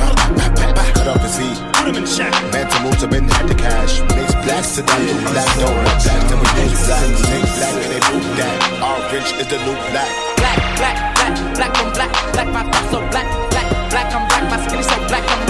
Cut off his heat. Put him in the shack. Bantam moves up in had the cash. Makes black sedan, black don't black. Then we use black. Take black and they move that. Orange is the new black.
Black, black, black, black on black. Black, my thoughts so black. Black, black, I'm black. My skin is so black. I'm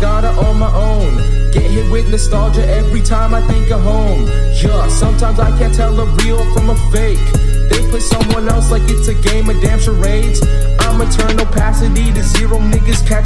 gotta on my
own. Get hit with nostalgia every time I think of home. Yeah, sometimes I can't tell a real from a fake. They play someone else like it's a game of damn charades. I'm eternal opacity to zero niggas catch.